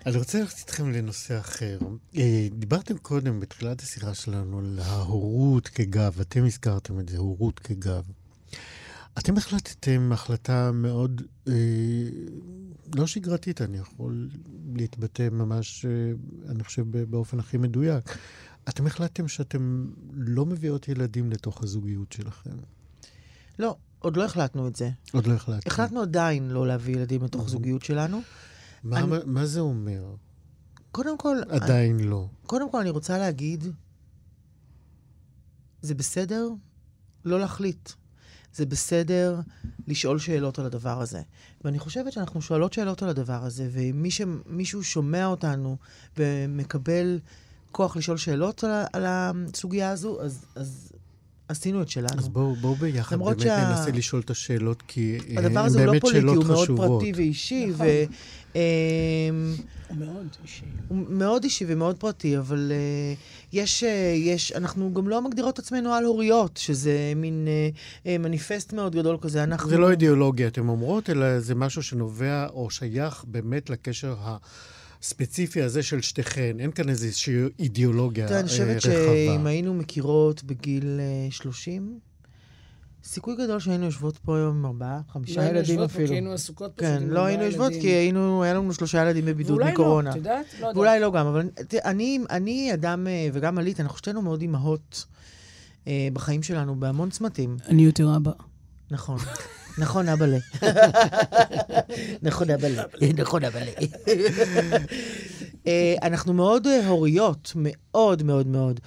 אני רוצה ללכת איתכם לנושא אחר. אה, דיברתם קודם, בתחילת השיחה שלנו, על ההורות כגב. אתם הזכרתם את זה, הורות כגב. אתם החלטתם החלטה מאוד אה, לא שגרתית, אני יכול להתבטא ממש, אה, אני חושב, באופן הכי מדויק. אתם החלטתם שאתם לא מביאות ילדים לתוך הזוגיות שלכם. לא, עוד לא החלטנו את זה. עוד לא החלטנו. החלטנו עדיין לא להביא ילדים לתוך זוגיות שלנו. מה, אני... מה זה אומר? קודם כל... עדיין אני, לא. קודם כל, אני רוצה להגיד, זה בסדר לא להחליט. זה בסדר לשאול שאלות על הדבר הזה. ואני חושבת שאנחנו שואלות שאלות על הדבר הזה, ומישהו שומע אותנו ומקבל כוח לשאול שאלות על, על הסוגיה הזו, אז, אז עשינו את שלנו. אז בואו בוא ביחד באמת שה... ננסה לשאול את השאלות, כי הן באמת שאלות חשובות. הדבר הזה הוא לא פוליטי, הוא מאוד פרטי ואישי. נכון. ו... אמ, הוא מאוד אישי. הוא מאוד אישי ומאוד פרטי, אבל uh, יש, uh, יש, אנחנו גם לא מגדירות עצמנו על הוריות, שזה מין uh, uh, מניפסט מאוד גדול כזה. אנחנו... זה לא אידיאולוגיה, אתם אומרות, אלא זה משהו שנובע או שייך באמת לקשר ה... הספציפי הזה של שתיכן, אין כאן איזושהי אידיאולוגיה רחבה. אני חושבת שאם היינו מכירות בגיל 30, סיכוי גדול שהיינו יושבות פה היום עם ארבעה, חמישה ילדים אפילו. לא היינו יושבות פה כי היינו עסוקות פשוט כן, לא היינו יושבות כי היינו, היה לנו שלושה ילדים בבידוד מקורונה. ואולי לא, את יודעת? לא יודעת. ואולי לא גם, אבל אני, אני אדם, וגם עלית, אנחנו שתינו מאוד אימהות אה, בחיים שלנו בהמון צמתים. אני יותר אבא. נכון. נכון, אבאלה. נכון, אבאלה. נכון, אבאלה. אנחנו מאוד הוריות, מאוד מאוד מאוד.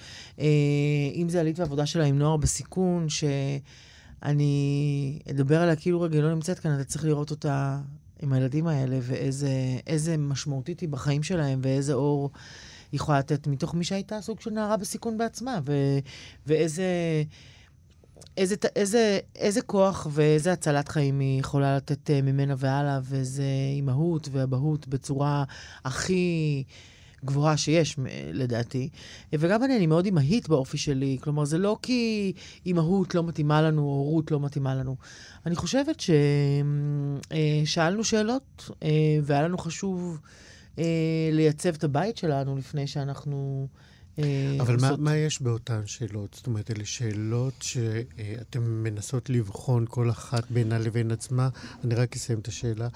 אם זה עלית ועבודה שלה עם נוער בסיכון, שאני אדבר עליה כאילו רגע לא נמצאת כאן, אתה צריך לראות אותה עם הילדים האלה, ואיזה משמעותית היא בחיים שלהם, ואיזה אור היא יכולה לתת מתוך מי שהייתה סוג של נערה בסיכון בעצמה, ואיזה... איזה, איזה, איזה כוח ואיזה הצלת חיים היא יכולה לתת uh, ממנה והלאה, ואיזה אימהות ואבהות בצורה הכי גבוהה שיש, לדעתי. וגם אני, אני מאוד אימהית באופי שלי. כלומר, זה לא כי אימהות לא מתאימה לנו, או הורות לא מתאימה לנו. אני חושבת ששאלנו אה, שאלות, אה, והיה לנו חשוב אה, לייצב את הבית שלנו לפני שאנחנו... אה, אבל מה. מה יש באותן שאלות? זאת אומרת, אלה שאלות שאתם מנסות לבחון כל אחת בינה לבין עצמה. אני רק אסיים את השאלה.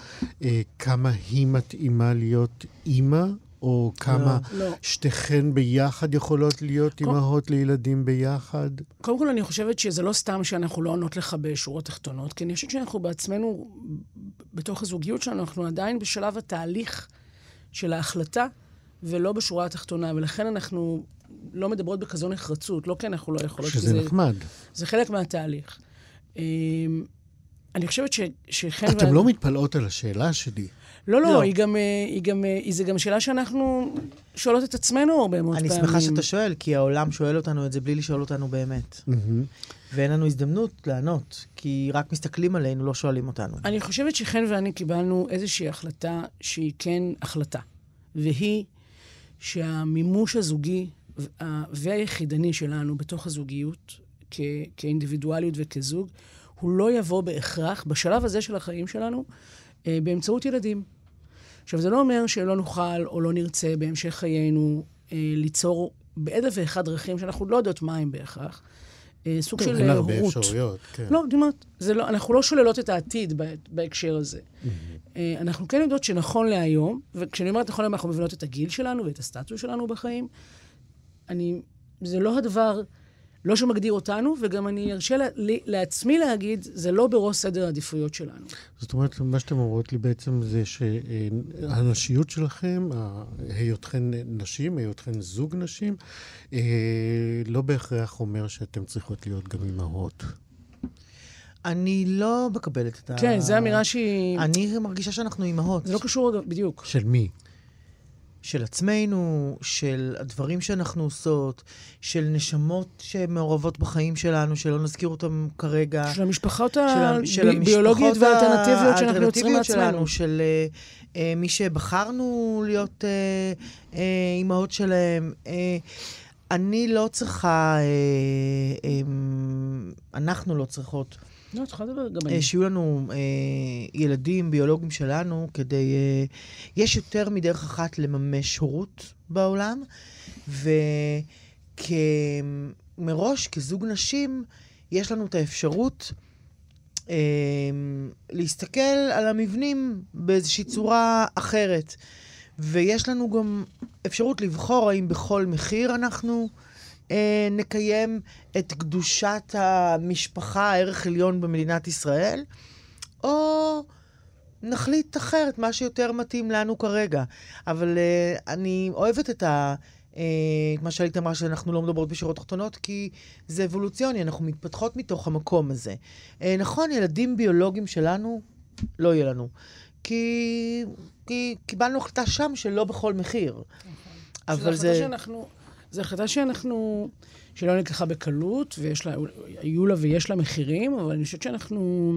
אה, כמה היא מתאימה להיות אימא, או כמה לא, לא. שתיכן ביחד יכולות להיות כל- אימהות לילדים ביחד? קודם כל, אני חושבת שזה לא סתם שאנחנו לא עונות לך בשורות תחתונות, כי אני חושבת שאנחנו בעצמנו, בתוך הזוגיות שלנו, אנחנו עדיין בשלב התהליך של ההחלטה, ולא בשורה התחתונה, ולכן אנחנו לא מדברות בכזו נחרצות, לא כי אנחנו לא יכולות, שזה זה, נחמד. זה חלק מהתהליך. אמ, אני חושבת ש, שחן... אתם ואני- לא מתפלאות על השאלה שלי. לא, לא, לא. היא גם, אה, היא גם, אה, זו גם שאלה שאנחנו שואלות את עצמנו הרבה מאוד אני פעמים. שמחה שאתה שואל, כי העולם שואל אותנו את זה בלי לשאול אותנו באמת. מהמם. ואין לנו הזדמנות לענות, כי רק מסתכלים עלינו, לא שואלים אותנו. אני חושבת שחן ואני קיבלנו איזושהי החלטה שהיא כן החלטה, והיא שהמימוש הזוגי והיחידני שלנו בתוך הזוגיות, כ- כאינדיבידואליות וכזוג, הוא לא יבוא בהכרח, בשלב הזה של החיים שלנו, אה, באמצעות ילדים. עכשיו, זה לא אומר שלא נוכל או לא נרצה בהמשך חיינו אה, ליצור באלף ואחד דרכים שאנחנו לא יודעות מה הם בהכרח. אה, סוג של אין אה, הרבה הורות. אפשרויות, כן. לא, את אומרת, לא, אנחנו לא שוללות את העתיד בה- בהקשר הזה. אה, אנחנו כן יודעות שנכון להיום, וכשאני אומרת נכון להיום, אנחנו מבינות את הגיל שלנו ואת הסטטוס שלנו בחיים. אני, זה לא הדבר, לא שמגדיר אותנו, וגם אני ארשה לה, לי, לעצמי להגיד, זה לא בראש סדר העדיפויות שלנו. זאת אומרת, מה שאתם אומרות לי בעצם זה שהנשיות שלכם, היותכן נשים, היותכן זוג נשים, אה, לא בהכרח אומר שאתן צריכות להיות גם אימהות. אני לא מקבלת את ה... כן, זו אמירה שהיא... אני מרגישה שאנחנו אימהות. זה לא קשור בדיוק. של מי? של עצמנו, של הדברים שאנחנו עושות, של נשמות שמעורבות בחיים שלנו, שלא נזכיר אותן כרגע. של המשפחות הביולוגיות והאלטרנטיביות שאנחנו יוצרים לעצמנו. שלנו, של אה, מי שבחרנו להיות אה, אה, אימהות שלהם. אה, אני לא צריכה, אה, אה, אנחנו לא צריכות לא, צריכה לדבר גם אה, אני. שיהיו לנו אה, ילדים ביולוגיים שלנו כדי... אה, יש יותר מדרך אחת לממש הורות בעולם, ומראש, כזוג נשים, יש לנו את האפשרות אה, להסתכל על המבנים באיזושהי צורה אחרת. ויש לנו גם אפשרות לבחור האם בכל מחיר אנחנו אה, נקיים את קדושת המשפחה, הערך עליון במדינת ישראל, או נחליט אחרת, מה שיותר מתאים לנו כרגע. אבל אה, אני אוהבת את ה... אה, מה שעלית אמרה שאנחנו לא מדברות בשורות תחתונות, כי זה אבולוציוני, אנחנו מתפתחות מתוך המקום הזה. אה, נכון, ילדים ביולוגיים שלנו, לא יהיה לנו. כי, כי קיבלנו החלטה שם שלא בכל מחיר. אבל שזו זה... החלטה שאנחנו... זו החלטה שאנחנו... שלא נלקחה בקלות, ויש לה... היו לה ויש לה מחירים, אבל אני חושבת שאנחנו...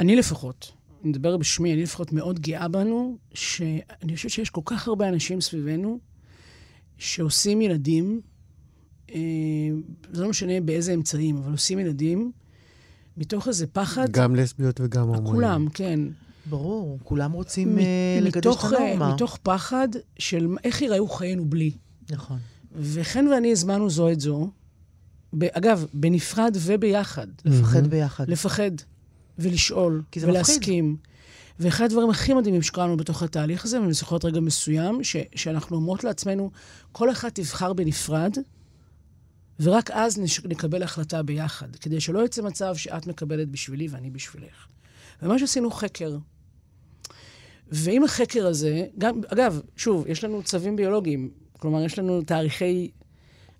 אני לפחות, אני מדבר בשמי, אני לפחות מאוד גאה בנו, שאני חושבת שיש כל כך הרבה אנשים סביבנו שעושים ילדים, אה, זה לא משנה באיזה אמצעים, אבל עושים ילדים מתוך איזה פחד. גם לסביות וגם הומואים. כולם, כן. ברור, כולם רוצים מ- אה, לקדש את אה, הנורמה. מתוך פחד של איך ייראו חיינו בלי. נכון. וחן ואני הזמנו זו את זו, ב- אגב, בנפרד וביחד, לפחד ביחד. לפחד ולשאול כי זה ולהסכים. ואחד הדברים הכי מדהימים שקראנו בתוך התהליך הזה, ואני זוכרת רגע מסוים, ש- שאנחנו אומרות לעצמנו, כל אחד תבחר בנפרד, ורק אז נש- נקבל החלטה ביחד, כדי שלא יצא מצב שאת מקבלת בשבילי ואני בשבילך. וממש עשינו חקר. ועם החקר הזה, גם, אגב, שוב, יש לנו צווים ביולוגיים, כלומר, יש לנו תאריכי...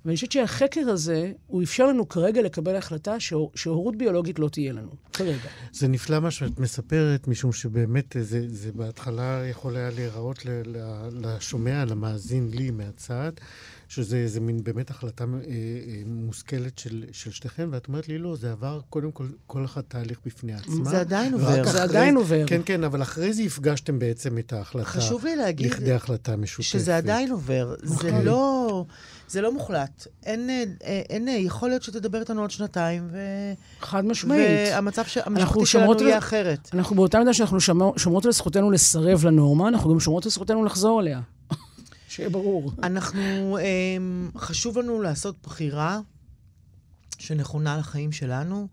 ואני חושבת שהחקר הזה, הוא אפשר לנו כרגע לקבל החלטה שהור- שהורות ביולוגית לא תהיה לנו, כרגע. זה נפלא מה שאת מספרת, משום שבאמת זה, זה בהתחלה יכול היה להיראות לשומע, למאזין לי מהצד, שזה איזה מין באמת החלטה אה, אה, מושכלת של, של שתיכן, ואת אומרת לי, לא, זה עבר קודם כל, כל אחד תהליך בפני עצמה. זה עדיין עובר. זה אחרי, עדיין עובר. כן, כן, אבל אחרי זה הפגשתם בעצם את ההחלטה. חשוב לי להגיד... לכדי החלטה משותפת. שזה עדיין עובר. זה אוקיי. לא... זה לא מוחלט. אין, אין, אין, יכול להיות שתדבר איתנו עוד שנתיים, ו... חד משמעית. והמצב המשפחתי שלנו יהיה אחרת. אנחנו באותה מידה שאנחנו שומרות על זכותנו לסרב לנורמה, אנחנו גם שומרות על זכותנו לחזור אליה. שיהיה ברור. אנחנו, אמ, חשוב לנו לעשות בחירה שנכונה לחיים שלנו.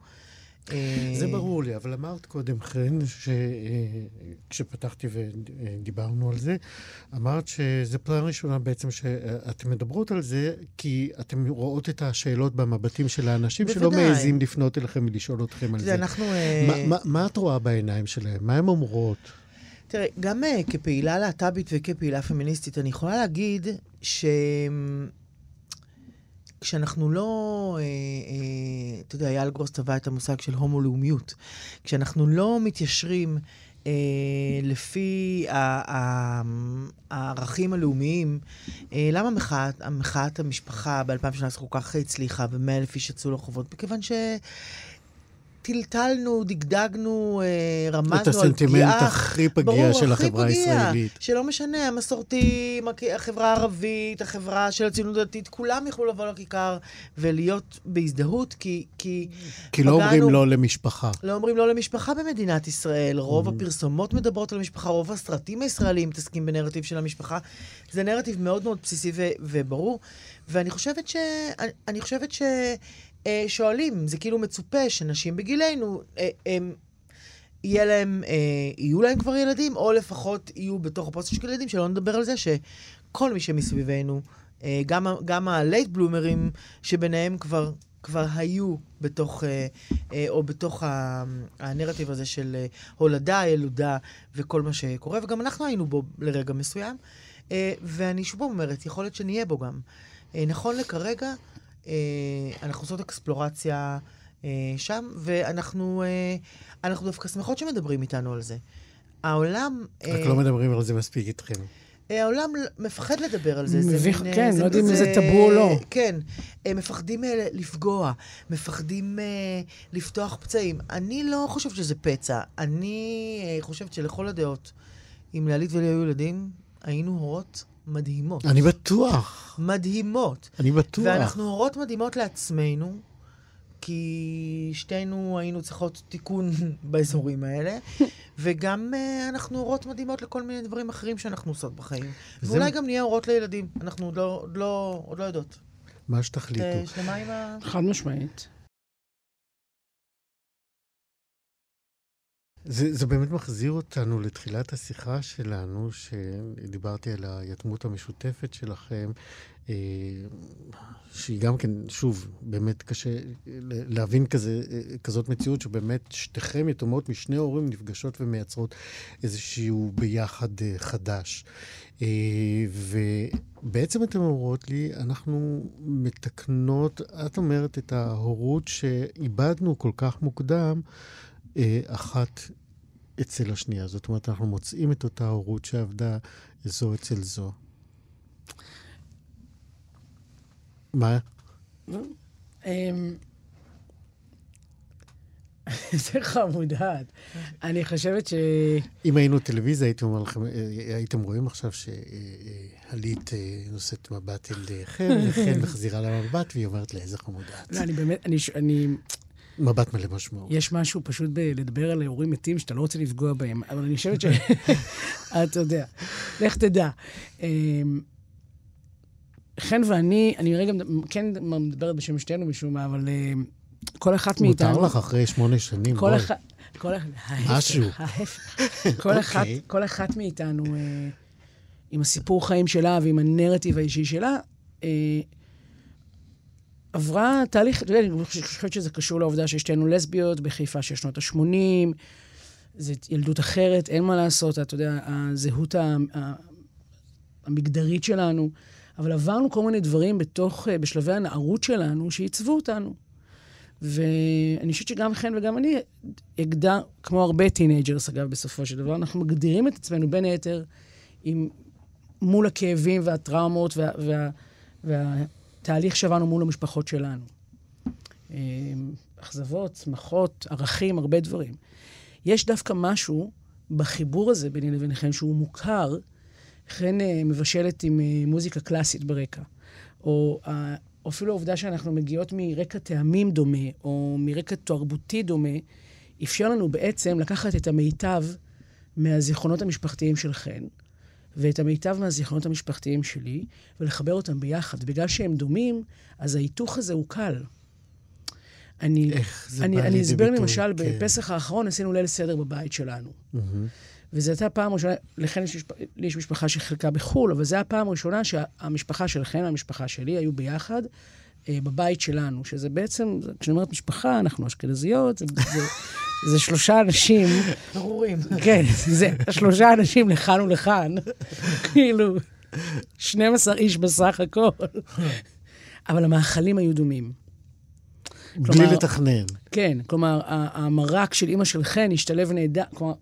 אה, זה ברור לי, אבל אמרת קודם, חן, כשפתחתי ודיברנו על זה, אמרת שזו פעם ראשונה בעצם שאתן מדברות על זה, כי אתן רואות את השאלות במבטים של האנשים שלא מעזים לפנות אליכם ולשאול אתכם על זה. אנחנו... אה, מה את רואה בעיניים שלהם? מה הן אומרות? תראה, גם uh, כפעילה להט"בית וכפעילה פמיניסטית, אני יכולה להגיד ש... כשאנחנו לא, אה, אה, אתה יודע, אייל גרוס טבע את המושג של הומו-לאומיות. כשאנחנו לא מתיישרים אה, לפי הערכים הלאומיים, אה, למה מחאת, מחאת המשפחה ב-2018 כל כך הצליחה ומאה אלף איש יצאו לרחובות? מכיוון ש... טלטלנו, דגדגנו, אה, רמזנו על פגיעה. את הסנטימנט הכי פגיע ברור, של החברה הישראלית. שלא משנה, המסורתיים, החברה הערבית, החברה של הציונות הדתית, כולם יכלו לבוא לכיכר ולהיות בהזדהות, כי, כי כי לא אומרים לא למשפחה. לא אומרים לא למשפחה במדינת ישראל. רוב mm-hmm. הפרסומות מדברות על המשפחה, רוב הסרטים הישראלים מתעסקים בנרטיב של המשפחה. זה נרטיב מאוד מאוד בסיסי וברור. ואני חושבת ש... אני חושבת ש... אה, שואלים, זה כאילו מצופה שנשים בגילנו, אה, הם, יהיה להם, אה, יהיו להם כבר ילדים, או לפחות יהיו בתוך הפוסט של ילדים, שלא נדבר על זה שכל מי שמסביבנו, אה, גם, גם ה late bloomer ים שביניהם כבר, כבר היו בתוך, אה, אה, או בתוך הנרטיב הזה של אה, הולדה, ילודה וכל מה שקורה, וגם אנחנו היינו בו לרגע מסוים. אה, ואני שוב אומרת, יכול להיות שנהיה בו גם. אה, נכון לכרגע, אנחנו עושות אקספלורציה אה, שם, ואנחנו אה, דווקא שמחות שמדברים איתנו על זה. העולם... רק לא מדברים על זה מספיק איתכם. העולם מפחד לדבר על זה. מביך, זה כן, זה, לא יודעים אם זה טאבו או לא. כן, הם מפחדים לפגוע, מפחדים לפתוח פצעים. אני לא חושבת שזה פצע. אני חושבת שלכל הדעות, אם לעלית ולי היו ילדים, היינו הורות מדהימות. אני בטוח. מדהימות. אני בטוח. ואנחנו הורות מדהימות לעצמנו, כי שתינו היינו צריכות תיקון באזורים האלה, וגם uh, אנחנו הורות מדהימות לכל מיני דברים אחרים שאנחנו עושות בחיים. וזה... ואולי גם נהיה הורות לילדים, אנחנו עוד לא, עוד לא, עוד לא יודעות. מה שתחליטו. את שלמה עם ה... חד משמעית. זה, זה באמת מחזיר אותנו לתחילת השיחה שלנו, שדיברתי על היתמות המשותפת שלכם, אה, שהיא גם כן, שוב, באמת קשה להבין כזה, כזאת מציאות שבאמת שתיכם יתומות משני הורים נפגשות ומייצרות איזשהו ביחד אה, חדש. אה, ובעצם אתן אומרות לי, אנחנו מתקנות, את אומרת, את ההורות שאיבדנו כל כך מוקדם. אה, אחת אצל השנייה. זאת אומרת, אנחנו מוצאים את אותה הורות שעבדה זו אצל זו. מה? אמ, זה חמודעת. אני חושבת ש... אם היינו טלוויזיה, הייתם, לכם, אה, הייתם רואים עכשיו שהלית נושאת מבט אל חן, וחן מחזירה לה מבט, והיא אומרת לה, איזה חמודעת. לא, אני באמת, אני... מבט מלא משמעות. יש משהו פשוט בלדבר על הורים מתים שאתה לא רוצה לפגוע בהם, אבל אני חושבת ש... אתה יודע, לך תדע. אמ, חן ואני, אני רגע כן מדברת בשם שתינו משום מה, אבל אמ, כל אחת מאיתנו... מותר לך אחרי שמונה שנים, בואי. כל. משהו. ההפך. כל, אחת, אוקיי. כל אחת מאיתנו, אה, עם הסיפור חיים שלה ועם הנרטיב האישי שלה, אה, עברה תהליך, אני חושבת שזה קשור לעובדה ששתינו לסביות בחיפה של שנות ה-80, זו ילדות אחרת, אין מה לעשות, אתה יודע, הזהות המגדרית שלנו, אבל עברנו כל מיני דברים בתוך, בשלבי הנערות שלנו, שעיצבו אותנו. ואני חושבת שגם חן וגם אני together, כמו הרבה teenagers, אגב, בסופו של דבר, אנחנו מגדירים את עצמנו בין היתר עם, מול הכאבים והטראומות וה, וה, והתהליך שעברנו מול המשפחות שלנו. אה, אכזבות, שמחות, ערכים, הרבה דברים. יש דווקא משהו בחיבור הזה ביני לביניכם שהוא מוכר, חן אה, מבשלת עם אה, מוזיקה קלאסית ברקע, או או אפילו העובדה שאנחנו מגיעות מרקע טעמים דומה, או מרקע תרבותי דומה, אפשר לנו בעצם לקחת את המיטב מהזיכרונות המשפחתיים של חן, ואת המיטב מהזיכרונות המשפחתיים שלי, ולחבר אותם ביחד. בגלל שהם דומים, אז ההיתוך הזה הוא קל. אני, איך זה אני, בא אני אסביר? למשל, כן. בפסח האחרון עשינו ליל סדר בבית שלנו. מהמם. וזו הייתה הפעם הראשונה, לכן יש, משפ- לי יש משפחה שחלקה בחו"ל, אבל זו הפעם הראשונה שהמשפחה של חן והמשפחה שלי היו ביחד אה, בבית שלנו, שזה בעצם, כשאני אומרת משפחה, אנחנו אשכנזיות, זה, זה, זה שלושה אנשים, ברורים. כן, זה שלושה אנשים לכאן ולכאן, כאילו, 12 איש בסך הכל. אבל המאכלים היו דומים. בלי כלומר- לתכנן. כן, כלומר, המרק של אימא של חן השתלב נהדר, כלומר,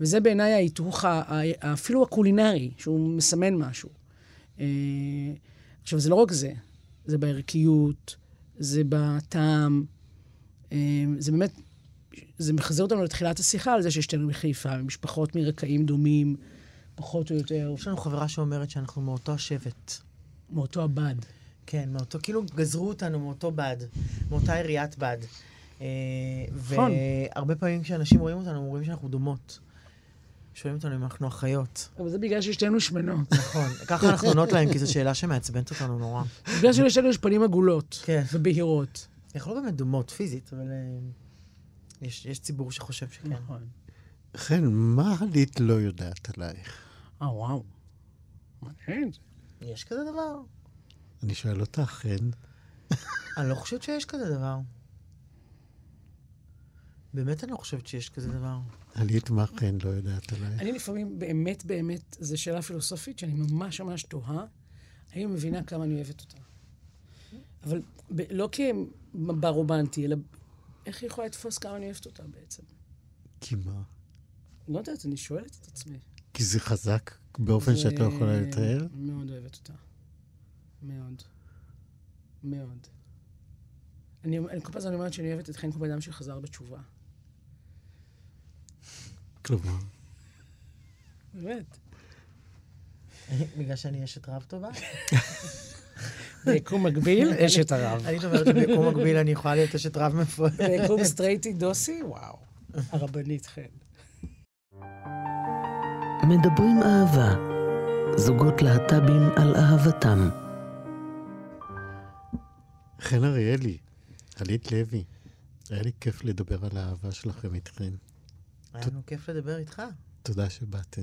וזה בעיניי ההיתוך, אפילו הקולינרי, שהוא מסמן משהו. אה, עכשיו, זה לא רק זה, זה בערכיות, זה בטעם, אה, זה באמת, זה מחזיר אותנו לתחילת השיחה על זה ששתינו מחיפה, ממשפחות מרקעים דומים, פחות או יותר, יש לנו חברה שאומרת שאנחנו מאותו השבט. מאותו הבד. כן, מאותו, כאילו גזרו אותנו מאותו בד, מאותה עיריית בד. אה, נכון. והרבה פעמים כשאנשים רואים אותנו, אומרים שאנחנו דומות. שואלים אותנו אם אנחנו אחיות. אבל זה בגלל ששתינו שמנות. נכון. ככה אנחנו עונות להם, כי זו שאלה שמעצבנת אותנו נורא. בגלל שלשתינו יש פנים עגולות. כן. ובהירות. אנחנו לא באמת דומות פיזית, אבל אה, יש, יש ציבור שחושב שכן. נכון. חן, מה הלית לא יודעת עלייך? אה, וואו. מעניין. יש כזה דבר? אני שואל אותך, חן. אני לא חושבת שיש כזה דבר. באמת אני לא חושבת שיש כזה דבר. הלית מה חן לא יודעת עלייך? אני לפעמים, באמת, באמת, זו שאלה פילוסופית שאני ממש ממש תוהה, האם היא מבינה כמה אני אוהבת אותה. אבל ב- לא כמבע רומנטי, אלא איך היא יכולה לתפוס כמה אני אוהבת אותה בעצם. כי מה? לא יודעת, אני שואלת את עצמי. כי זה חזק באופן שאת לא יכולה לתאר? מאוד אוהבת אותה. מאוד. מאוד. אני, אני כל פעם אני אומרת שאני אוהבת את חן כמו בן אדם שחזר בתשובה. כלומר, באמת. בגלל שאני אשת רב טובה? ביקום מקביל, אשת הרב. אני אומרת שביקום מקביל אני יכולה להיות אשת רב מפוארת. ביקום סטרייטי דוסי, וואו. הרבנית חן. מדברים אהבה. זוגות להט"בים על אהבתם. חן אריאלי, הלית לוי, היה לי כיף לדבר על האהבה שלכם איתכן. היה לנו כיף לדבר איתך. תודה שבאתם.